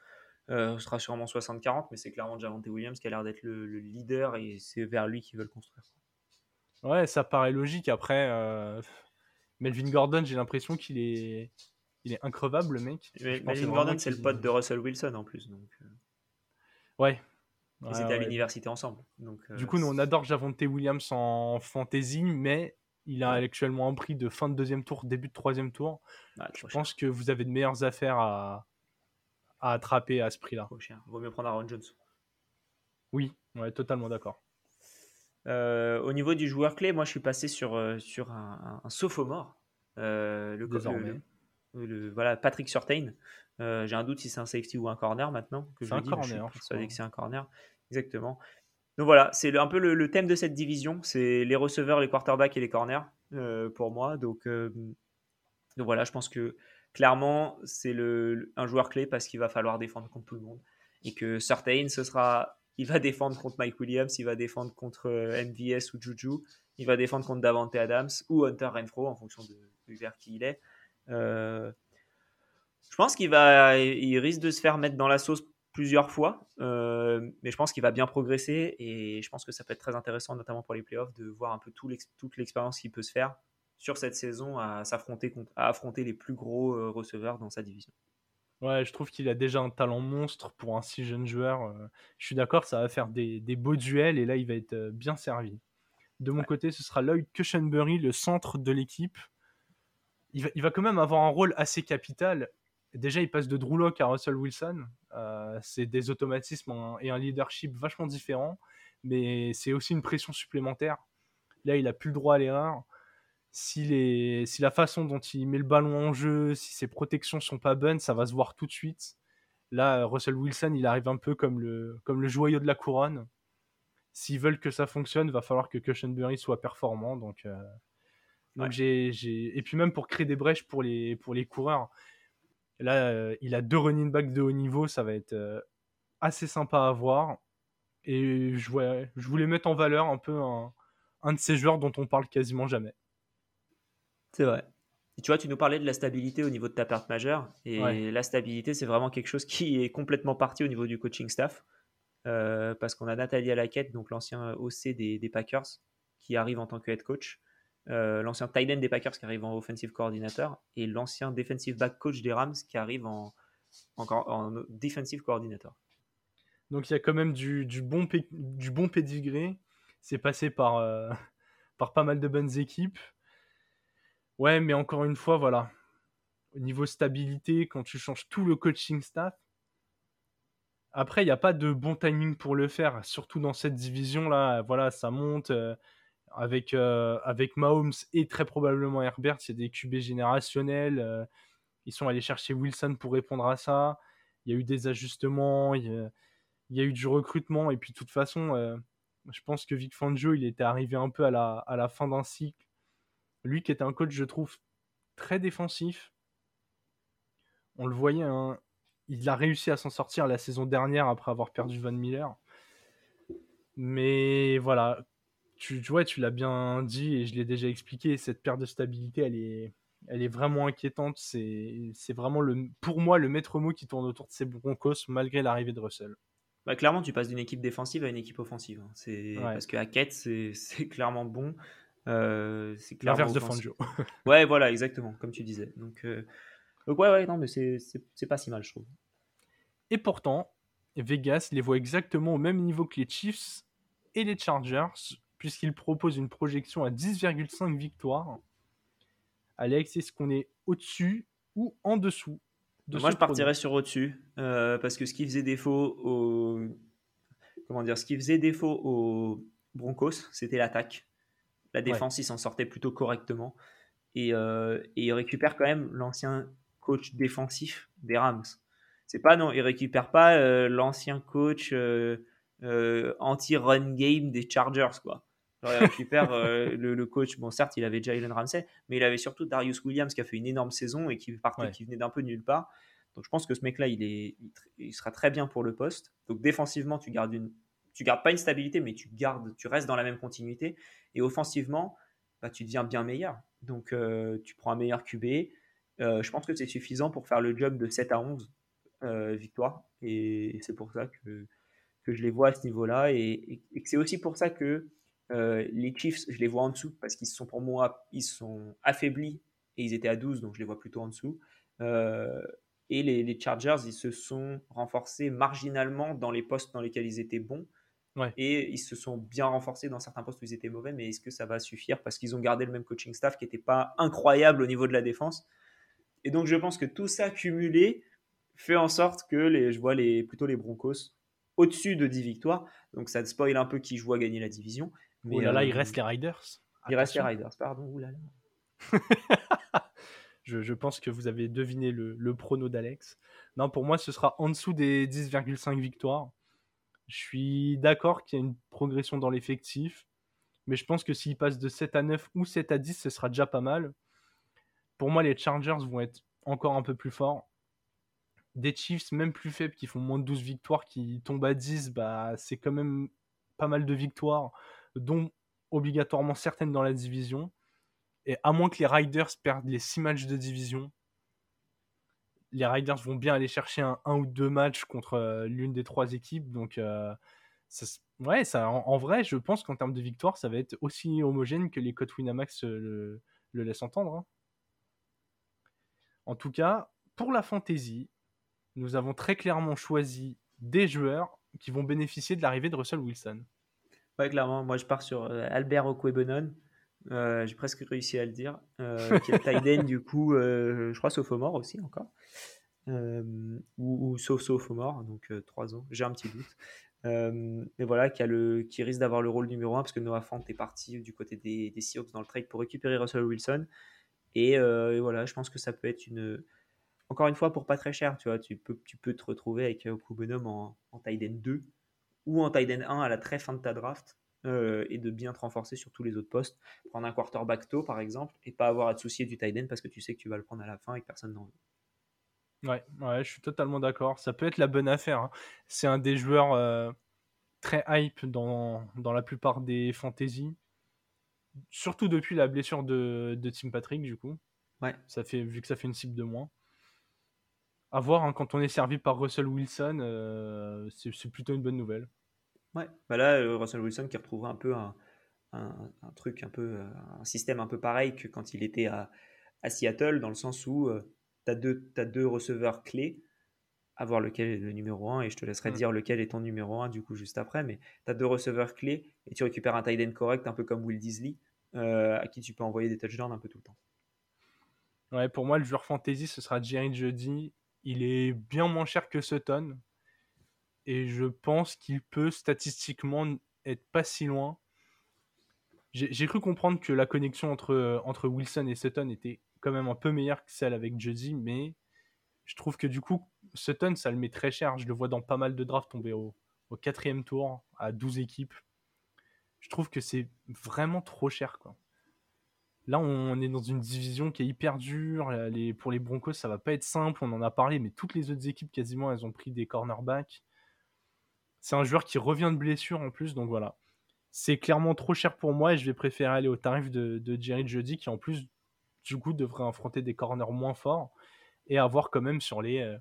Euh, ce sera sûrement 60-40, mais c'est clairement Javante Williams qui a l'air d'être le, leader et c'est vers lui qu'ils veulent construire. Ouais, ça paraît logique. Après, euh, Melvin Gordon, j'ai l'impression qu'il est... Il est increvable, le mec. Melvin Gordon, c'est le pote de Russell Wilson en plus. Donc... Euh. Ouais. Ils étaient à l'université ensemble. Donc, du coup, nous, on adore Javante Williams en fantasy, mais il a actuellement un prix de fin de deuxième tour, début de troisième tour. je pense que vous avez de meilleures affaires à, à attraper à ce prix-là. Vaut mieux prendre Aaron Jones. Oui, ouais, totalement d'accord. Euh, au niveau du joueur clé, moi je suis passé sur, euh, sur un, un, sophomore. Euh, le. Le, voilà, Patrick Surtain. J'ai un doute si c'est un safety ou un corner maintenant. C'est un corner. Je suis que c'est un corner. Exactement. Donc voilà, c'est un peu le, thème de cette division. C'est les receveurs, les quarterbacks et les corners pour moi. Donc, donc voilà, je pense que clairement, c'est un joueur clé parce qu'il va falloir défendre contre tout le monde. Et que Certain, ce sera, il va défendre contre Mike Williams, il va défendre contre euh, MVS ou Juju, il va défendre contre Davante Adams ou Hunter Renfro en fonction de, vers qui il est. Euh, je pense qu'il va, il risque de se faire mettre dans la sauce plusieurs fois, euh, mais je pense qu'il va bien progresser et je pense que ça peut être très intéressant, notamment pour les playoffs, de voir un peu tout toute l'expérience qu'il peut se faire sur cette saison à s'affronter à affronter les plus gros euh, receveurs dans sa division. Ouais, je trouve qu'il a déjà un talent monstre pour un si jeune joueur. Euh. Je suis d'accord, ça va faire des, beaux duels et là, il va être bien servi. De mon côté, ce sera Lloyd Cushenberry, le centre de l'équipe. Il va, il quand même avoir un rôle assez capital. Déjà, il passe de Drew à Russell Wilson. c'est des automatismes et un leadership vachement différents, mais c'est aussi une pression supplémentaire. Là, il a plus le droit à l'erreur si, les, si la façon dont il met le ballon en jeu, si ses protections sont pas bonnes, ça va se voir tout de suite. Là, Russell Wilson, il arrive un peu comme le, comme joyau de la couronne. S'ils veulent que ça fonctionne, va falloir que Cushenberry soit performant. Donc, euh, donc j'ai, et puis même pour créer des brèches pour les, pour les coureurs. Là, euh, il a deux running backs de haut niveau, ça va être euh, assez sympa à voir. Et je, je voulais mettre en valeur un peu un, un de ces joueurs dont on parle quasiment jamais. C'est vrai. Et tu vois, tu nous parlais de la stabilité au niveau de ta perte majeure. Et la stabilité, c'est vraiment quelque chose qui est complètement parti au niveau du coaching staff. parce qu'on a Nathalie Alaquette, donc l'ancien OC des, des, Packers, qui arrive en tant que head coach, l'ancien tight end des Packers qui arrive en offensive coordinator, et l'ancien defensive back coach des Rams qui arrive en, en, en defensive coordinator. Donc il y a quand même du, du bon, du bon pédigré. C'est passé par, par pas mal de bonnes équipes. Ouais, mais encore une fois, voilà. Au niveau stabilité, quand tu changes tout le coaching staff, après, il n'y a pas de bon timing pour le faire, surtout dans cette division-là. Voilà, ça monte euh, avec, euh, avec Mahomes et très probablement Herbert. C'est des QB générationnels. Euh, ils sont allés chercher Wilson pour répondre à ça. Il y a eu des ajustements, il y a, eu du recrutement. Et puis, de toute façon, je pense que Vic Fangio, il était arrivé un peu à la, à la fin d'un cycle lui qui est un coach, je trouve, très défensif. On le voyait, hein, il a réussi à s'en sortir la saison dernière après avoir perdu Van Miller. Mais voilà, tu, vois, tu l'as bien dit et je l'ai déjà expliqué, cette perte de stabilité, elle est, elle est vraiment inquiétante. C'est, vraiment, le, pour moi, le maître mot qui tourne autour de ces Broncos malgré l'arrivée de Russell. Bah, clairement, tu passes d'une équipe défensive à une équipe offensive. Hein. C'est, Parce que Hackett, c'est, c'est clairement bon. Euh, c'est L'inverse de Fangio. ouais, voilà, exactement, comme tu disais. Donc, euh, donc ouais, ouais, non, mais c'est, c'est, pas si mal, je trouve. Et pourtant, Vegas les voit exactement au même niveau que les Chiefs et les Chargers, puisqu'ils proposent une projection à 10,5 victoires. Alex, est-ce qu'on est au-dessus ou en dessous de Moi, je partirais sur au-dessus, euh, parce que ce qui faisait défaut au... Comment dire Ce qui faisait défaut aux Broncos, c'était l'attaque. La défense, il s'en sortait plutôt correctement. Et, euh, et, il récupère quand même l'ancien coach défensif des Rams. C'est pas non, il récupère pas euh, l'ancien coach euh, anti-run game des Chargers quoi. Il récupère le, coach. Bon, certes, il avait Jalen Ramsey, mais il avait surtout Darius Williams qui a fait une énorme saison et qui partait, qui venait d'un peu nulle part. Donc je pense que ce mec-là, il, est, il sera très bien pour le poste. Donc défensivement, tu gardes une tu gardes pas une stabilité, mais tu gardes, tu restes dans la même continuité. Et offensivement, bah, tu deviens bien meilleur. Donc, euh, tu prends un meilleur QB. Euh, je pense que c'est suffisant pour faire le job de 7 à 11 euh, victoires. Et, c'est pour ça que, que je les vois à ce niveau-là. Et, c'est aussi pour ça que les Chiefs, je les vois en dessous, parce qu'ils sont pour moi, ils sont affaiblis et ils étaient à 12, donc je les vois plutôt en dessous. et les, les, Chargers, ils se sont renforcés marginalement dans les postes dans lesquels ils étaient bons. Et ils se sont bien renforcés dans certains postes où ils étaient mauvais, mais est-ce que ça va suffire? Parce qu'ils ont gardé le même coaching staff qui n'était pas incroyable au niveau de la défense. Et donc je pense que tout ça cumulé fait en sorte que les, je vois les, plutôt les Broncos au-dessus de 10 victoires. Donc ça te spoil un peu qui je vois gagner la division. Mais là, là, il euh, reste les Riders. Il reste les Riders, pardon. je, je, pense que vous avez deviné le, le prono d'Alex. Non, pour moi, ce sera en dessous des 10,5 victoires. Je suis d'accord qu'il y a une progression dans l'effectif, mais je pense que s'il passe de 7 à 9 ou 7 à 10, ce sera déjà pas mal. Pour moi, les Chargers vont être encore un peu plus forts. Des Chiefs, même plus faibles, qui font moins de 12 victoires, qui tombent à 10, bah, c'est quand même pas mal de victoires, dont obligatoirement certaines dans la division. Et à moins que les Riders perdent les 6 matchs de division, les Riders vont bien aller chercher un, ou deux matchs contre euh, l'une des trois équipes. Donc, euh, ouais, en, vrai, je pense qu'en termes de victoire, ça va être aussi homogène que les codes Winamax le, le laissent entendre. Hein. En tout cas, pour la fantasy, nous avons très clairement choisi des joueurs qui vont bénéficier de l'arrivée de Russell Wilson. Ouais, clairement. Moi, je pars sur euh, Albert Okwebonon. J'ai presque réussi à le dire. qui est Tiden, du coup, je crois sophomore aussi encore. Euh, ou, ou, sauf sophomore, donc 3 euh, ans, j'ai un petit doute. Euh, mais voilà, qui, a le, qui risque d'avoir le rôle numéro 1 parce que Noah Fant est parti du côté des, des Seahawks dans le trade pour récupérer Russell Wilson. Et, voilà, je pense que ça peut être une. Encore une fois, pour pas très cher, tu vois, tu peux, tu peux te retrouver avec Bonhomme en, en tight 2 ou en tight 1 à la très fin de ta draft. et de bien te renforcer sur tous les autres postes. Prendre un quarterback tôt, par exemple, et pas avoir à te soucier du tight end parce que tu sais que tu vas le prendre à la fin et que personne n'en veut. Ouais, ouais, je suis totalement d'accord. Ça peut être la bonne affaire. Hein. C'est un des joueurs euh, très hype dans, dans la plupart des fantaisies. Surtout depuis la blessure de, de Tim Patrick, du coup. Ouais. Ça fait, vu que ça fait une cible de moins. À voir, hein, quand on est servi par Russell Wilson, euh, c'est plutôt une bonne nouvelle. Ouais, bah là, euh, Russell Wilson qui retrouvera un peu un, un, truc, un peu, euh, un système un peu pareil que quand il était à, à Seattle, dans le sens où tu as, deux, as deux receveurs clés, à voir lequel est le numéro 1, et je te laisserai mm. dire lequel est ton numéro 1 du coup juste après, mais tu as deux receveurs clés, et tu récupères un tight end correct, un peu comme Will Disley, à qui tu peux envoyer des touchdowns un peu tout le temps. Ouais, pour moi, le joueur fantasy, ce sera Jerry Jeudy il est bien moins cher que Sutton. Et je pense qu'il peut statistiquement être pas si loin. J'ai cru comprendre que la connexion entre, entre Wilson et Sutton était quand même un peu meilleure que celle avec Juddy, mais je trouve que du coup, Sutton, ça le met très cher. Je le vois dans pas mal de drafts tomber au, au quatrième tour, à 12 équipes. Je trouve que c'est vraiment trop cher. Quoi. Là, on est dans une division qui est hyper dure. Les, pour les Broncos, ça va pas être simple. On en a parlé, mais toutes les autres équipes, quasiment, elles ont pris des cornerbacks. C'est un joueur qui revient de blessure en plus, donc voilà. C'est clairement trop cher pour moi et je vais préférer aller au tarif de, Jerry Jody, qui en plus, du coup, devrait affronter des corners moins forts et avoir quand même sur les. Euh,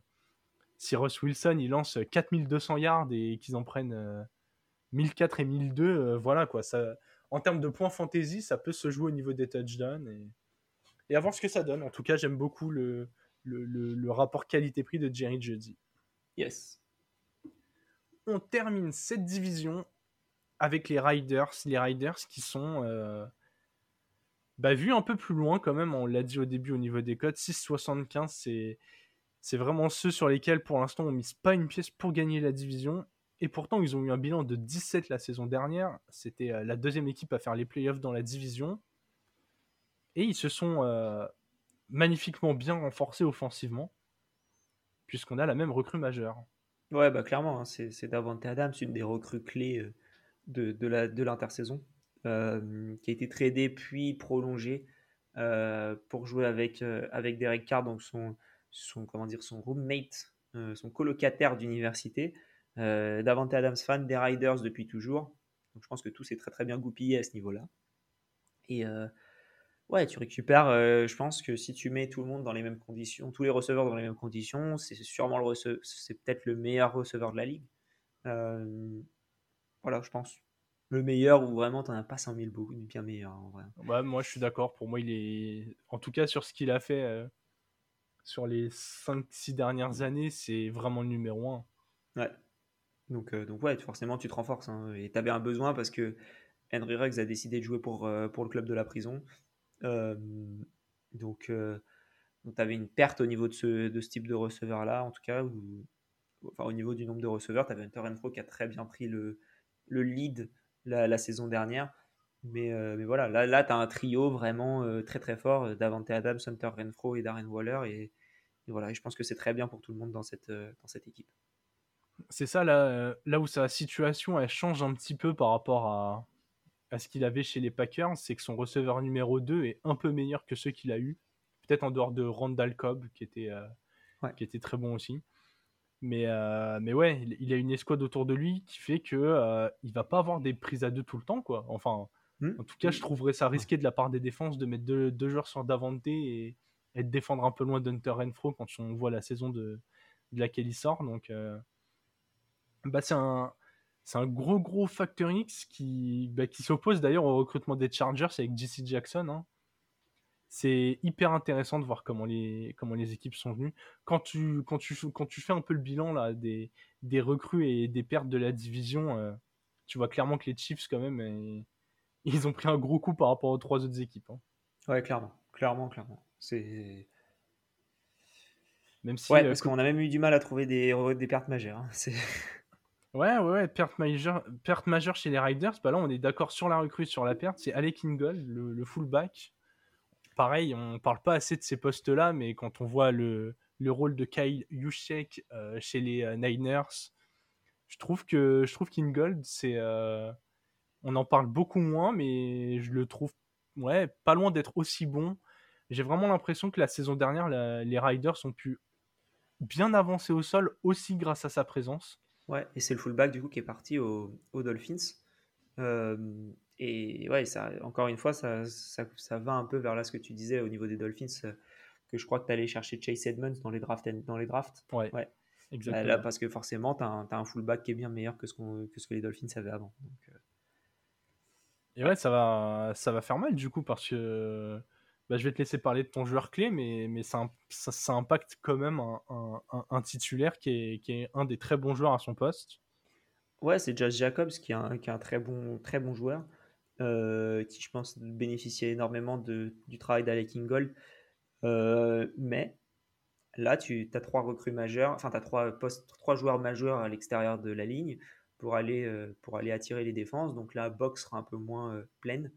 si Russ Wilson il lance 4200 yards et qu'ils en prennent 1004 euh, et 1002, euh, voilà quoi. Ça, en termes de points fantasy, ça peut se jouer au niveau des touchdowns et, et à voir ce que ça donne. En tout cas, j'aime beaucoup le, le, rapport qualité-prix de Jerry Jeudy. Yes. On termine cette division avec les Riders. Les Riders qui sont euh, bah, vus un peu plus loin quand même. On l'a dit au début au niveau des codes. 6,75, c'est, c'est vraiment ceux sur lesquels pour l'instant on mise pas une pièce pour gagner la division. Et pourtant, ils ont eu un bilan de 17 la saison dernière. C'était euh, la deuxième équipe à faire les playoffs dans la division. Et ils se sont euh, magnifiquement bien renforcés offensivement, puisqu'on a la même recrue majeure. Ouais, bah clairement, hein, c'est Davante Adams, une des recrues clés euh, de, de l'intersaison, qui a été tradé puis prolongé pour jouer avec, avec Derek Carr, donc son, comment dire, son roommate, son colocataire d'université. Euh, Davante Adams fan des Riders depuis toujours. Donc je pense que tout s'est très très bien goupillé à ce niveau-là. Et euh, ouais, tu récupères, euh, je pense que si tu mets tout le monde dans les mêmes conditions, tous les receveurs dans les mêmes conditions, c'est sûrement le c'est peut-être le meilleur receveur de la ligue. voilà, je pense. Le meilleur ou vraiment t'en as pas 100 000 beaucoup, bien meilleur en vrai. Ouais, moi je suis d'accord. Pour moi, il est. En tout cas, sur ce qu'il a fait sur les 5-6 dernières années, c'est vraiment le numéro 1. Ouais, donc, euh, donc ouais, forcément, tu te renforces. Hein. et tu avais un besoin parce que Henry Ruggs a décidé de jouer pour, euh, pour le club de la prison. Euh, donc, tu avais une perte au niveau de ce, de ce type de receveur-là, en tout cas, ou enfin, au niveau du nombre de receveurs. Tu avais Hunter Renfro qui a très bien pris le, le lead la, saison dernière. Mais, mais voilà, là, là tu as un trio vraiment très très fort Davante Adams, Hunter Renfro et Darren Waller. Et, et voilà, et je pense que c'est très bien pour tout le monde dans cette, dans cette équipe c'est ça là, euh, là où sa situation elle change un petit peu par rapport à, à ce qu'il avait chez les Packers, c'est que son receveur numéro 2 est un peu meilleur que ceux qu'il a eu. Peut-être en dehors de Randall Cobb qui était, euh, qui était très bon aussi. Mais, euh, mais ouais, il, a une escouade autour de lui qui fait que il va pas avoir des prises à deux tout le temps. quoi. Enfin, hmm. en tout cas, je trouverais ça risqué de la part des défenses de mettre deux, deux joueurs sur Davante et, et, de défendre un peu loin d'Hunter Renfro quand on voit la saison de, de laquelle il sort. Donc, bah, c'est un, c'est un gros gros Factor X qui, bah, qui s'oppose d'ailleurs au recrutement des Chargers avec JC Jackson. Hein. C'est hyper intéressant de voir comment les, comment les équipes sont venues. Quand tu, quand, tu, quand tu fais un peu le bilan là, des, des recrues et des pertes de la division, euh, tu vois clairement que les Chiefs, quand même, ils ont pris un gros coup par rapport aux trois autres équipes. Hein. Ouais, clairement. Clairement, clairement. C'est. Même si, ouais, euh, parce qu'on a même eu du mal à trouver des, des pertes majeures. Hein. C'est. Ouais, ouais, perte majeure, perte majeure chez les Riders. Bah là, on est d'accord sur la recrue, sur la perte. C'est Alec Ingold, le, fullback. Pareil, on parle pas assez de ces postes-là, mais quand on voit le, le rôle de Kyle Juszczyk euh, chez les euh, Niners, je trouve que je c'est, euh, on en parle beaucoup moins, mais je le trouve, ouais, pas loin d'être aussi bon. J'ai vraiment l'impression que la saison dernière, les Riders ont pu bien avancer au sol aussi grâce à sa présence. Ouais, et c'est le fullback du coup qui est parti aux Dolphins. Euh, et ouais, ça, encore une fois, ça, ça, ça, va un peu vers là ce que tu disais au niveau des Dolphins. que je crois que tu allais chercher Chase Edmonds dans les drafts. Dans les drafts. Ouais. ouais. Exactement. Là, parce que forcément, tu as, un fullback qui est bien meilleur que ce, que, ce que les Dolphins avaient avant. Donc, euh. Et ouais, ça va, ça va faire mal du coup parce que bah, je vais te laisser parler de ton joueur clé, mais, mais ça, ça, impacte quand même un, titulaire qui est, qui est, un des très bons joueurs à son poste. Ouais, c'est Josh Jacobs qui est un, qui est très, bon, très bon joueur, euh, qui je pense bénéficiait énormément de, du travail d'Alec Ingold. Euh, mais là, tu as trois recrues majeures, enfin, tu as trois, trois joueurs majeurs à l'extérieur de la ligne pour aller, euh, pour aller attirer les défenses. Donc là, box sera un peu moins pleine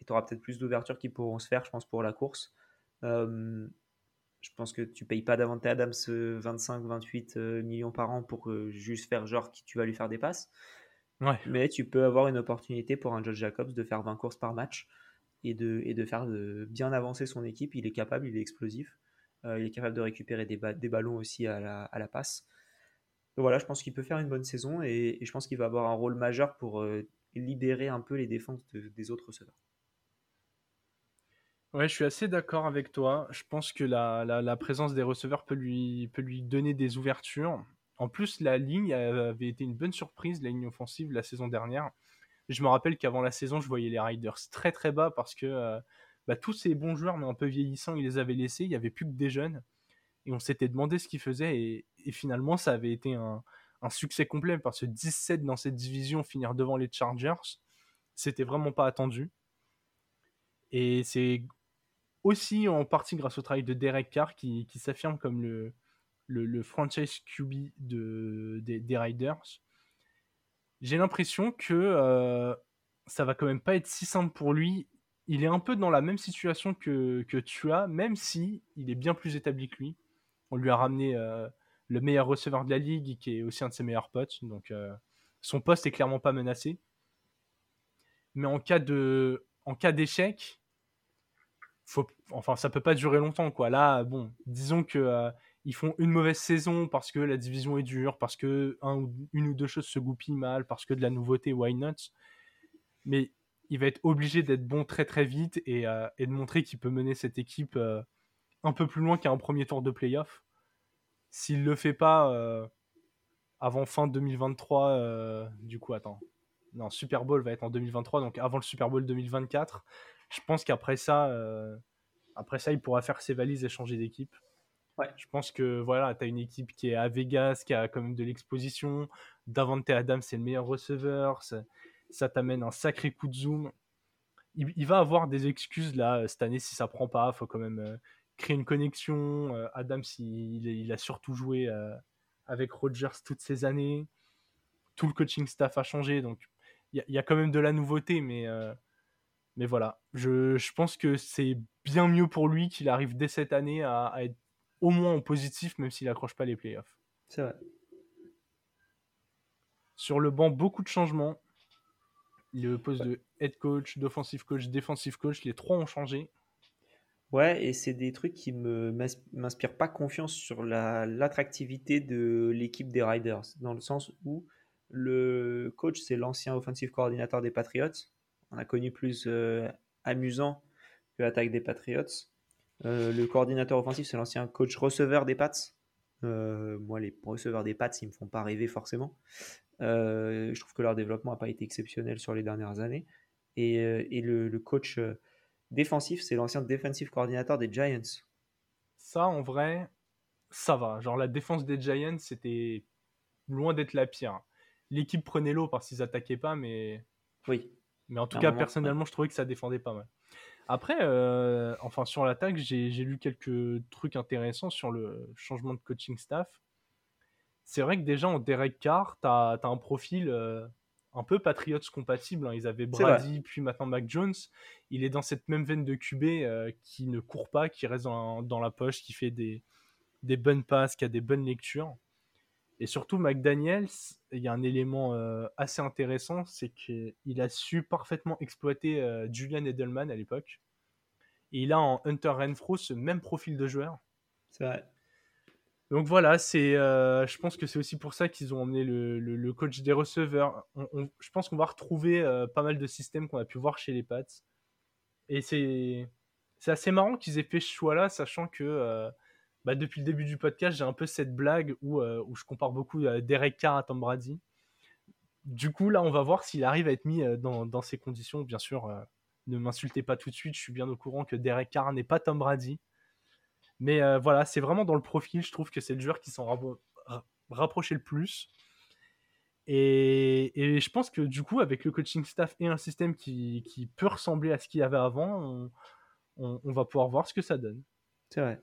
et tu auras peut-être plus d'ouvertures qui pourront se faire, je pense, pour la course. Euh, je pense que tu payes pas davantage Adams 25-28 euh, millions par an pour juste faire genre qui tu vas lui faire des passes. Ouais. Mais tu peux avoir une opportunité pour un Josh Jacobs de faire 20 courses par match et de, et de faire de bien avancer son équipe. Il est capable, il est explosif. Euh, il est capable de récupérer des, des ballons aussi à la, à la passe. Donc voilà, je pense qu'il peut faire une bonne saison et, je pense qu'il va avoir un rôle majeur pour libérer un peu les défenses des autres receveurs. Ouais, je suis assez d'accord avec toi. Je pense que la, la, présence des receveurs peut lui, peut lui donner des ouvertures. En plus, la ligne avait été une bonne surprise, la ligne offensive, la saison dernière. Je me rappelle qu'avant la saison, je voyais les Riders très très bas parce que euh, bah, tous ces bons joueurs, mais un peu vieillissants, ils les avaient laissés. Il n'y avait plus que des jeunes. Et on s'était demandé ce qu'ils faisaient. Et, finalement, ça avait été un, un, succès complet parce que 17 dans cette division, finir devant les Chargers, c'était vraiment pas attendu. Et c'est aussi en partie grâce au travail de Derek Carr qui, qui s'affirme comme le, le, franchise QB de, des, Riders. J'ai l'impression que euh, ça va quand même pas être si simple pour lui. Il est un peu dans la même situation que, que tu as, même si il est bien plus établi que lui. On lui a ramené euh, le meilleur receveur de la ligue, qui est aussi un de ses meilleurs potes. Donc euh, son poste est clairement pas menacé. Mais en cas en cas d'échec, faut, enfin, ça peut pas durer longtemps, quoi. Là, bon, disons que euh, ils font une mauvaise saison parce que la division est dure, parce que un, une ou deux choses se goupillent mal, parce que de la nouveauté, why not? Mais il va être obligé d'être bon très très vite et, euh, de montrer qu'il peut mener cette équipe euh, un peu plus loin qu'un premier tour de playoff. S'il le fait pas avant fin 2023, du coup, attends. Non, Super Bowl va être en 2023, donc avant le Super Bowl 2024 je pense qu'après ça, euh, après ça, il pourra faire ses valises et changer d'équipe. Ouais. Je pense que voilà, tu as une équipe qui est à Vegas, qui a quand même de l'exposition. Davante Adams, c'est le meilleur receveur. Ça, t'amène un sacré coup de zoom. Il, va avoir des excuses là cette année si ça prend pas. faut quand même euh, créer une connexion. Euh, Adams, il, il, a surtout joué avec Rodgers toutes ces années. Tout le coaching staff a changé, donc il y, y, a quand même de la nouveauté, mais mais voilà, je, je pense que c'est bien mieux pour lui qu'il arrive dès cette année à, être au moins en positif, même s'il n'accroche pas les playoffs. C'est vrai. Sur le banc, beaucoup de changements. Le poste de head coach, d'offensive coach, defensive coach, les trois ont changé. Ouais, et c'est des trucs qui me m'inspirent pas confiance sur l'attractivité de l'équipe des Riders, dans le sens où le coach, c'est l'ancien offensive coordinateur des Patriots, on a connu plus euh, amusant que l'attaque des Patriots. Euh, le coordinateur offensif, c'est l'ancien coach receveur des Pats. Euh, moi, les receveurs des Pats, ils me font pas rêver forcément. je trouve que leur développement n'a pas été exceptionnel sur les dernières années. Et, le, coach défensif, c'est l'ancien defensive coordinateur des Giants. Ça, en vrai, ça va. Genre, la défense des Giants, c'était loin d'être la pire. L'équipe prenait l'eau parce qu'ils n'attaquaient pas, mais. Oui. Mais en tout cas, personnellement, je trouvais que ça défendait pas mal. Après, euh, enfin, sur l'attaque, j'ai lu quelques trucs intéressants sur le changement de coaching staff. C'est vrai que déjà en Derek Carr, tu as, un profil euh, un peu Patriots compatible. Hein. Ils avaient Brady, puis maintenant Mac Jones. Il est dans cette même veine de QB euh, qui ne court pas, qui reste dans, la poche, qui fait des, des bonnes passes, qui a des bonnes lectures. Et surtout, McDaniels, il y a un élément euh, assez intéressant, c'est qu'il a su parfaitement exploiter euh, Julian Edelman à l'époque. Et il a en Hunter Renfro ce même profil de joueur. C'est vrai. Donc voilà, c'est, euh, je pense que c'est aussi pour ça qu'ils ont emmené le, coach des receveurs. je pense qu'on va retrouver pas mal de systèmes qu'on a pu voir chez les Pats. Et c'est, c'est assez marrant qu'ils aient fait ce choix-là, sachant que bah, depuis le début du podcast, j'ai un peu cette blague où, euh, je compare beaucoup euh, Derek Carr à Tom Brady. Du coup, là, on va voir s'il arrive à être mis dans, dans ces conditions. Bien sûr, ne m'insultez pas tout de suite, je suis bien au courant que Derek Carr n'est pas Tom Brady. Mais voilà, c'est vraiment dans le profil, je trouve que c'est le joueur qui s'en rapprochait le plus. Et, je pense que du coup, avec le coaching staff et un système qui, peut ressembler à ce qu'il y avait avant, on, va pouvoir voir ce que ça donne. C'est vrai.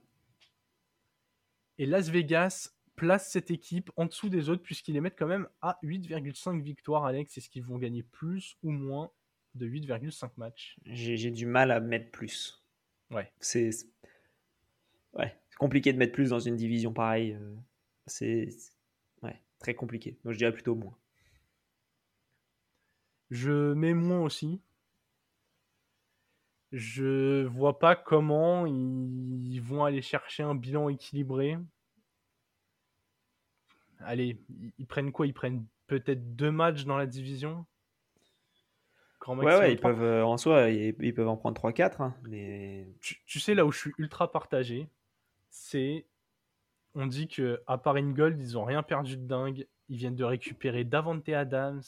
Et Las Vegas place cette équipe en dessous des autres puisqu'ils les mettent quand même à 8,5 victoires, Alex. Est-ce qu'ils vont gagner plus ou moins de 8,5 matchs? J'ai du mal à mettre plus. Ouais. C'est ouais, compliqué de mettre plus dans une division pareille. Euh, c'est ouais, très compliqué. Donc je dirais plutôt moins. Je mets moins aussi. Je vois pas comment ils vont aller chercher un bilan équilibré. Allez, ils prennent quoi? Ils prennent peut-être deux matchs dans la division? Ouais, ouais, ils peuvent, euh, en soi, ils, peuvent en prendre 3-4. Hein, mais... Tu, sais, là où je suis ultra partagé, c'est. On dit que à part Ingold, ils ont rien perdu de dingue. Ils viennent de récupérer Davante Adams.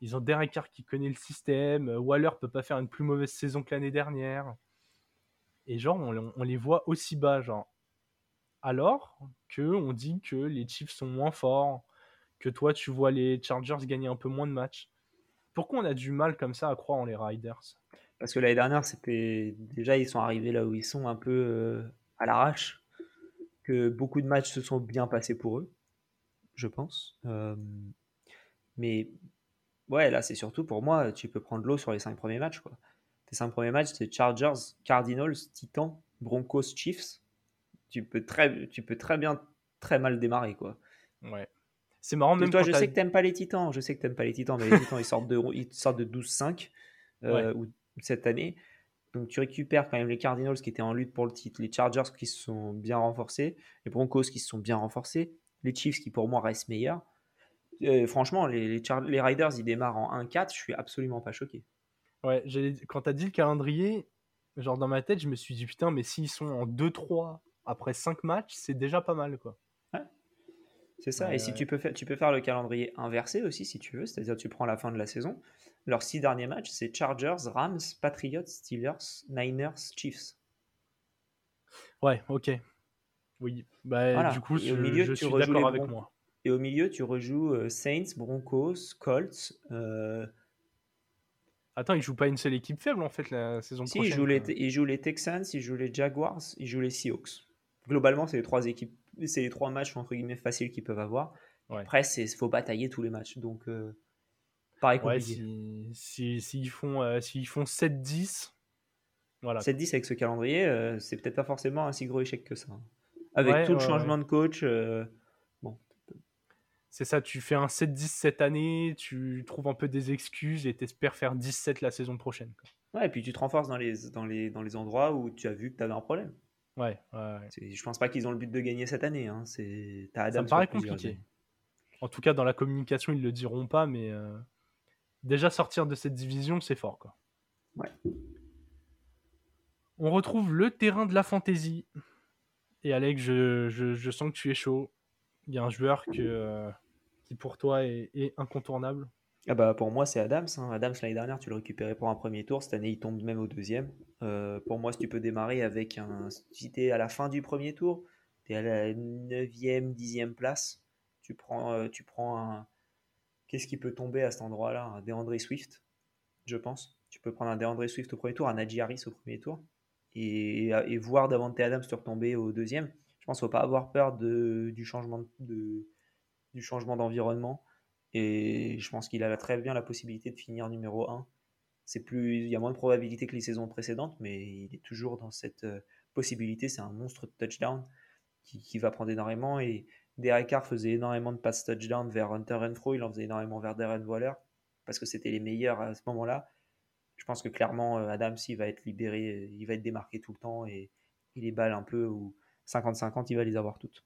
Ils ont Derek Carr qui connaît le système. Waller peut pas faire une plus mauvaise saison que l'année dernière. Et genre, on, on, les voit aussi bas, genre. Alors que on dit que les Chiefs sont moins forts, que toi tu vois les Chargers gagner un peu moins de matchs. Pourquoi on a du mal comme ça à croire en les Riders? Parce que l'année dernière, c'était déjà ils sont arrivés là où ils sont un peu euh, à l'arrache, que beaucoup de matchs se sont bien passés pour eux, je pense. Euh, mais ouais, là c'est surtout pour moi, tu peux prendre l'eau sur les cinq premiers matchs. Quoi. Tes cinq premiers matchs, c'est Chargers, Cardinals, Titans, Broncos, Chiefs. Tu peux très, tu peux très bien, très mal démarrer quoi. Ouais. C'est marrant, même toi, je sais que t'aimes pas les Titans. Je sais que t'aimes pas les Titans, mais les Titans, ils sortent de, ils sortent de 12-5 euh, cette année. Donc tu récupères quand même les Cardinals qui étaient en lutte pour le titre, les Chargers qui se sont bien renforcés, les Broncos qui se sont bien renforcés, les Chiefs qui pour moi restent meilleurs. Euh, franchement, les, les, les, Riders, ils démarrent en 1-4, je suis absolument pas choqué. Ouais, quand t'as dit le calendrier, genre dans ma tête, je me suis dit putain, mais s'ils sont en 2-3 après 5 matchs, c'est déjà pas mal quoi. C'est ça. et si tu peux, faire, tu peux faire le calendrier inversé aussi, si tu veux, c'est-à-dire tu prends la fin de la saison. Leurs six derniers matchs, c'est Chargers, Rams, Patriots, Steelers, Niners, Chiefs. Ouais, ok. Oui, bah, du coup, je, milieu, je suis d'accord avec moi. Et au milieu, tu rejoues euh, Saints, Broncos, Colts. Euh... Attends, ils jouent pas une seule équipe faible en fait la saison si, prochaine. Ils jouent, les, ils jouent les Texans, ils jouent les Jaguars, ils jouent les Seahawks. Globalement, c'est les trois équipes c'est les trois matchs entre guillemets faciles qu'ils peuvent avoir. Après, il faut batailler tous les matchs. Donc, euh, pareil S'ils si, si, font, euh, font 7-10, voilà. 7-10 avec ce calendrier, euh, c'est peut-être pas forcément un si gros échec que ça. Hein. Avec tout le changement de coach. C'est ça, tu fais un 7-10 cette année, tu trouves un peu des excuses et t'espères faire 17 la saison prochaine. Ouais, et puis tu te renforces dans les, dans les, dans les endroits où tu as vu que tu avais un problème. Ouais, ouais, Je pense pas qu'ils ont le but de gagner cette année. Hein. C'est... Ça me paraît compliqué. En tout cas, dans la communication, ils le diront pas, mais euh, déjà sortir de cette division, c'est fort. Quoi. Ouais. On retrouve le terrain de la fantaisie. Et Alex, je, je, sens que tu es chaud. Y a un joueur euh, qui pour toi est, est incontournable. Ah bah pour moi c'est Adams. Hein. Adams l'année dernière tu le récupérais pour un premier tour, cette année il tombe même au deuxième. Euh, pour moi si tu peux démarrer avec un... Si tu es à la fin du premier tour, tu es à la 9e, 10e place, tu prends, euh, tu prends un... Qu'est-ce qui peut tomber à cet endroit-là? Un DeAndre Swift, je pense. Tu peux prendre un DeAndre Swift au premier tour, un Najee Harris au premier tour, et, et voir Davante Adams te retomber au deuxième. Je pense qu'il ne faut pas avoir peur du changement d'environnement. Et je pense qu'il a très bien la possibilité de finir numéro 1. C'est plus, il y a moins de probabilité que les saisons précédentes, mais il est toujours dans cette euh, possibilité. C'est un monstre de touchdown qui, va prendre énormément. Et Derek Carr faisait énormément de pass touchdown vers Hunter Renfro, il en faisait énormément vers Darren Waller, parce que c'était les meilleurs à ce moment-là. Je pense que clairement, euh, Adam, s'il va être libéré, il va être démarqué tout le temps et il les balles un peu 50-50, il va les avoir toutes.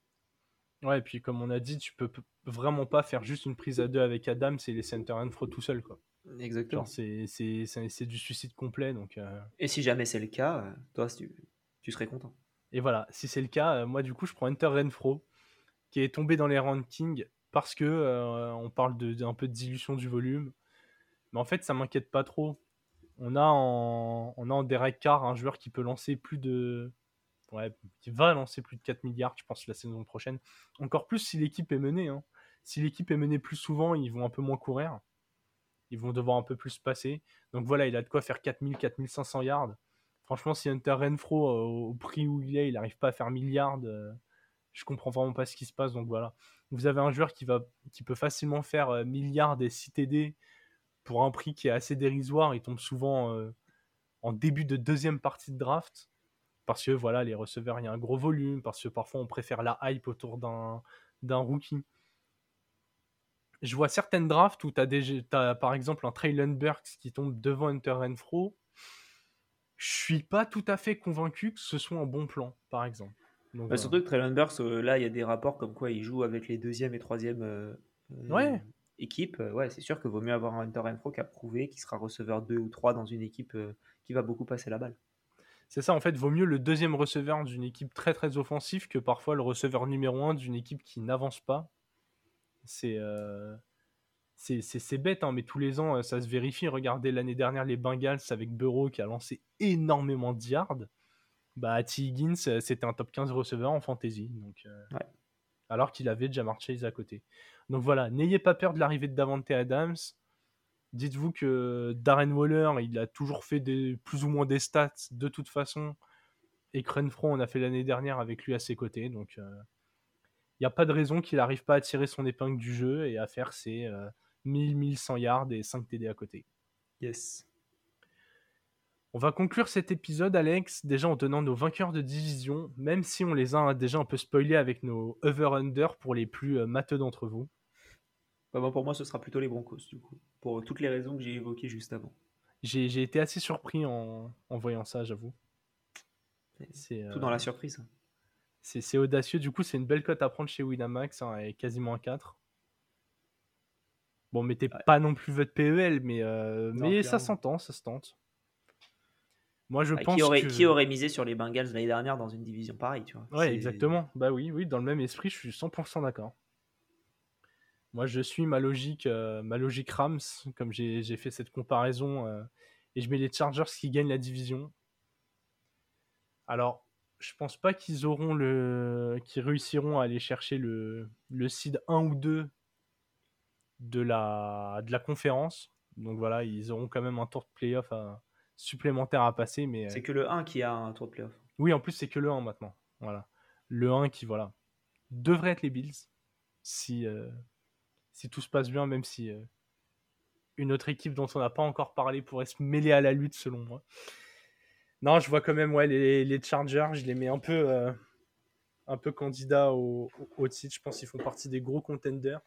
Ouais, et puis comme on a dit, tu peux vraiment pas faire juste une prise à deux avec Adam, c'est les center and throw tout seul, quoi. Exactement. C'est du suicide complet. Donc, euh. Et si jamais c'est le cas, toi, tu, tu serais content. Et voilà, si c'est le cas, moi, du coup, je prends Hunter Renfro, qui est tombé dans les rankings parce que on parle d'un peu de dilution du volume. Mais en fait, ça m'inquiète pas trop. On a en, on a en Derek Carr un joueur qui peut lancer plus de. Ouais, qui va lancer plus de 4 milliards, je pense, la saison prochaine. Encore plus si l'équipe est menée. Hein. Si l'équipe est menée plus souvent, ils vont un peu moins courir. Ils vont devoir un peu plus passer. Donc voilà, il a de quoi faire 4000, 4500 yards. Franchement, si Hunter Renfro, euh, au prix où il est, il n'arrive pas à faire milliards, euh, je comprends vraiment pas ce qui se passe. Donc voilà. Vous avez un joueur qui, va, qui peut facilement faire euh, milliards et 6 TD pour un prix qui est assez dérisoire. Il tombe souvent en début de deuxième partie de draft. Parce que voilà, les receveurs, il y a un gros volume. Parce que parfois, on préfère la hype autour d'un rookie je vois certaines drafts où tu as, par exemple un Traylon Burks qui tombe devant Hunter Renfro. Je suis pas tout à fait convaincu que ce soit un bon plan, par exemple. Bah, surtout que Traylon Burks, euh, là, il y a des rapports comme quoi il joue avec les deuxième et troisième euh, ouais. équipes. Ouais, c'est sûr qu'il vaut mieux avoir un Hunter Renfro qui a prouvé qu'il sera receveur 2 ou 3 dans une équipe euh, qui va beaucoup passer la balle. C'est ça, en fait, vaut mieux le deuxième receveur d'une équipe très très offensive que parfois le receveur numéro 1 d'une équipe qui n'avance pas euh, c'est c'est bête, hein, mais tous les ans, euh, ça se vérifie. Regardez l'année dernière les Bengals avec Burrow qui a lancé énormément de yards. Bah, T. Higgins, euh, c'était un top 15 receveur en fantasy. Donc, Alors qu'il avait Jamar Chase à côté. Donc voilà, n'ayez pas peur de l'arrivée de Davante Adams. Dites-vous que Darren Waller, il a toujours fait des, plus ou moins des stats de toute façon. Et Crenfro, on a fait l'année dernière avec lui à ses côtés. Donc, il n'y a pas de raison qu'il n'arrive pas à tirer son épingle du jeu et à faire ses 1000-1100 euh, yards et 5 TD à côté. Yes. On va conclure cet épisode, Alex, déjà en donnant nos vainqueurs de division, même si on les a déjà un peu spoilés avec nos over-under pour les plus euh, matheux d'entre vous. Bah, pour moi, ce sera plutôt les Broncos, du coup, pour toutes les raisons que j'ai évoquées juste avant. J'ai été assez surpris en, voyant ça, j'avoue. Tout dans la euh, surprise. C'est audacieux. Du coup, c'est une belle cote à prendre chez Winamax, hein, et quasiment un 4. Bon, mettez pas non plus votre PEL, mais, euh, mais ça s'entend, ça se tente. Moi, je pense qui aurait, qui aurait misé sur les Bengals l'année dernière dans une division pareille, tu vois? Ouais, exactement. Bah oui, oui, dans le même esprit, je suis 100% d'accord. Moi, je suis ma logique, euh, ma logique Rams, comme j'ai fait cette comparaison, euh, et je mets les Chargers qui gagnent la division. Alors, je pense pas qu'ils auront le, qu'ils réussiront à aller chercher le, le seed 1 ou 2 de la, de la conférence. Donc voilà, ils auront quand même un tour de playoff à, supplémentaire à passer. mais C'est que le 1 qui a un tour de playoff. Oui, en plus, c'est que le 1 maintenant. Voilà. Le 1 qui, voilà, devrait être les Bills si, euh, si tout se passe bien, même si euh, une autre équipe dont on n'a pas encore parlé pourrait se mêler à la lutte, selon moi. Non, je vois quand même les, Chargers, je les mets un peu, euh, candidats au, titre. Je pense qu'ils font partie des gros contenders.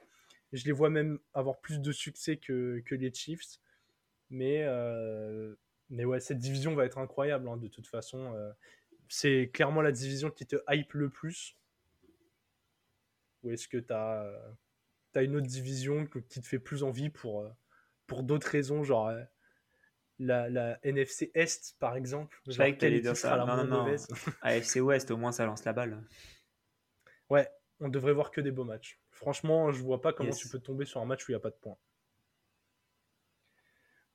Je les vois même avoir plus de succès que, les Chiefs. Mais, euh, mais ouais, cette division va être incroyable hein, de toute façon. C'est clairement la division qui te hype le plus. Ou est-ce que tu as, une autre division qui te fait plus envie pour, pour d'autres raisons, genre la, NFC Est, par exemple. Je savais que dire ça. Non, non, non. AFC Ouest, au moins, ça lance la balle. Ouais, on devrait voir que des beaux matchs. Franchement, je vois pas comment tu peux tomber sur un match où il n'y a pas de points.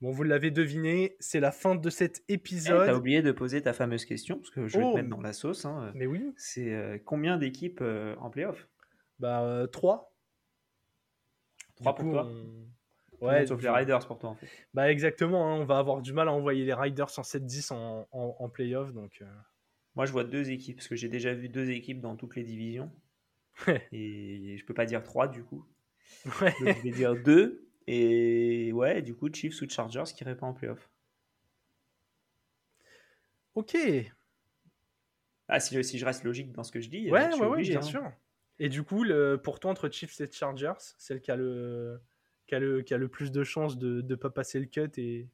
Bon, vous l'avez deviné, c'est la fin de cet eh, épisode. T'as oublié de poser ta fameuse question, parce que je vais te oh. mettre dans la sauce. Hein. Mais oui. C'est euh, combien d'équipes euh, en playoff? Bah, 3. Euh, 3 pour toi Ouais, sauf les Riders pour toi en fait. Bah exactement, hein, on va avoir du mal à envoyer les Riders en 7-10 en, en, playoff. Donc, euh. Moi je vois deux équipes, parce que j'ai déjà vu deux équipes dans toutes les divisions. et je peux pas dire trois du coup. Ouais. je vais dire deux. Et ouais, du coup, Chiefs ou Chargers qui répond en playoff. Ok. Ah, si, si je reste logique dans ce que je dis. Ouais, ouais, ouais, bien hein. sûr. Et du coup, le, pour toi, entre Chiefs et Chargers, c'est le cas le, qui a le, qui a le plus de chances de ne pas passer le cut. Et...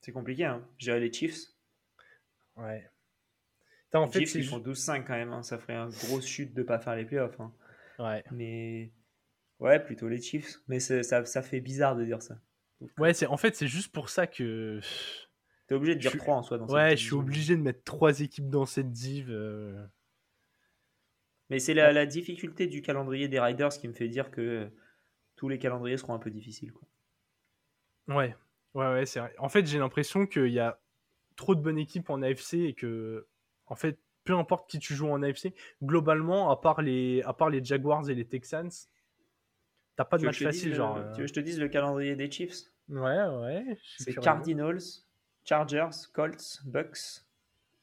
C'est compliqué, hein. Gérer les Chiefs. Ouais. en les fait, Chiefs, ils font 12-5 quand même. Hein. Ça ferait un gros chute de ne pas faire les playoffs. Hein. Ouais. Mais. Ouais, plutôt les Chiefs. Mais ça, ça fait bizarre de dire ça. Ouais, c'est en fait, c'est juste pour ça que. T'es obligé de Je dire suis- 3 en soi. Dans cette Ouais, je suis obligé de mettre trois équipes dans cette div. euh. Mais c'est la, la difficulté du calendrier des Riders qui me fait dire que euh, tous les calendriers seront un peu difficiles. Quoi. Ouais, ouais, ouais, c'est vrai. En fait, j'ai l'impression qu'il y a trop de bonnes équipes en AFC et que, en fait, peu importe qui tu joues en AFC, globalement, à part les, à part les Jaguars et les Texans, t'as pas de Tu match dise facile, tu euh, veux que je te dise le calendrier des Chiefs? Ouais, ouais. C'est. Cardinals, Chargers, Colts, Bucks,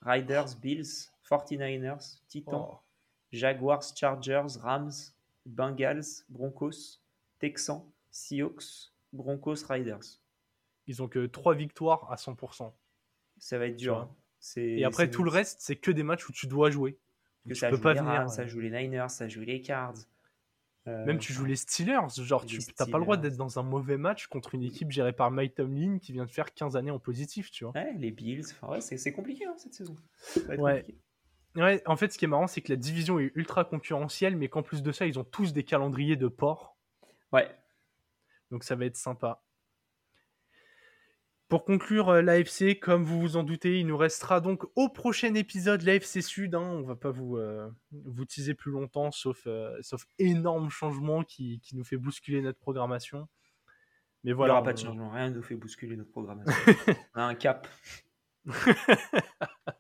Riders, Bills, 49ers, Titans, Oh. Jaguars, Chargers, Rams, Bengals, Broncos, Texans, Seahawks, Broncos, Riders. Ils ont que trois victoires à 100%. Ça va être Tu dur. hein. Et après, tout le reste, c'est que des matchs où tu dois jouer. que tu ça peux joue pas les venir, Rams, ça euh. joue les Niners, ça joue les Cards. Euh, Même tu joues les Steelers, genre les tu t'as pas le droit d'être dans un mauvais match contre une équipe gérée par Mike Tomlin qui vient de faire 15 années en positif, tu vois. Ouais, les Bills. Enfin, ouais, c'est c'est compliqué hein, cette saison. Ça va être Ouais. compliqué. Ouais, en fait, ce qui est marrant, c'est que la division est ultra concurrentielle, mais qu'en plus de ça, ils ont tous des calendriers de porc. Ouais. Donc ça va être sympa. Pour conclure euh, l'AFC, comme vous vous en doutez, il nous restera donc au prochain épisode l'AFC Sud. Hein, on va pas vous, euh, vous teaser plus longtemps, sauf, euh, sauf énorme changement qui, qui nous fait bousculer notre programmation. Mais Il voilà. n'y aura on- pas de changement. Rien ne nous fait bousculer notre programmation. on a un cap.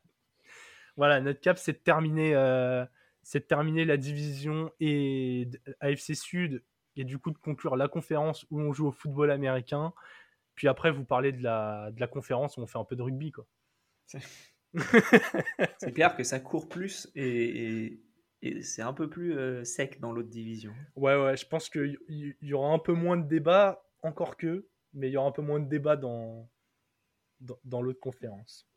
Voilà, notre cap, c'est de terminer, euh, c'est de terminer la division et AFC Sud et du coup de conclure la conférence où on joue au football américain. Puis après, vous parlez de la, de la conférence où on fait un peu de rugby, quoi. C'est clair que ça court plus et, et- et c'est un peu plus euh, sec dans l'autre division. Ouais, ouais, je pense qu'il y, y aura un peu moins de débats, encore que, mais il y aura un peu moins de débats dans, dans, dans l'autre conférence.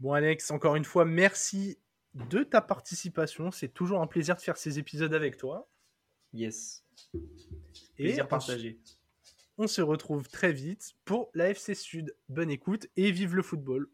Bon, Alex, encore une fois, merci de ta participation. C'est toujours un plaisir de faire ces épisodes avec toi. Yes. Et Plaisir partagé. on se retrouve très vite pour la FC Sud. Bonne écoute et vive le football.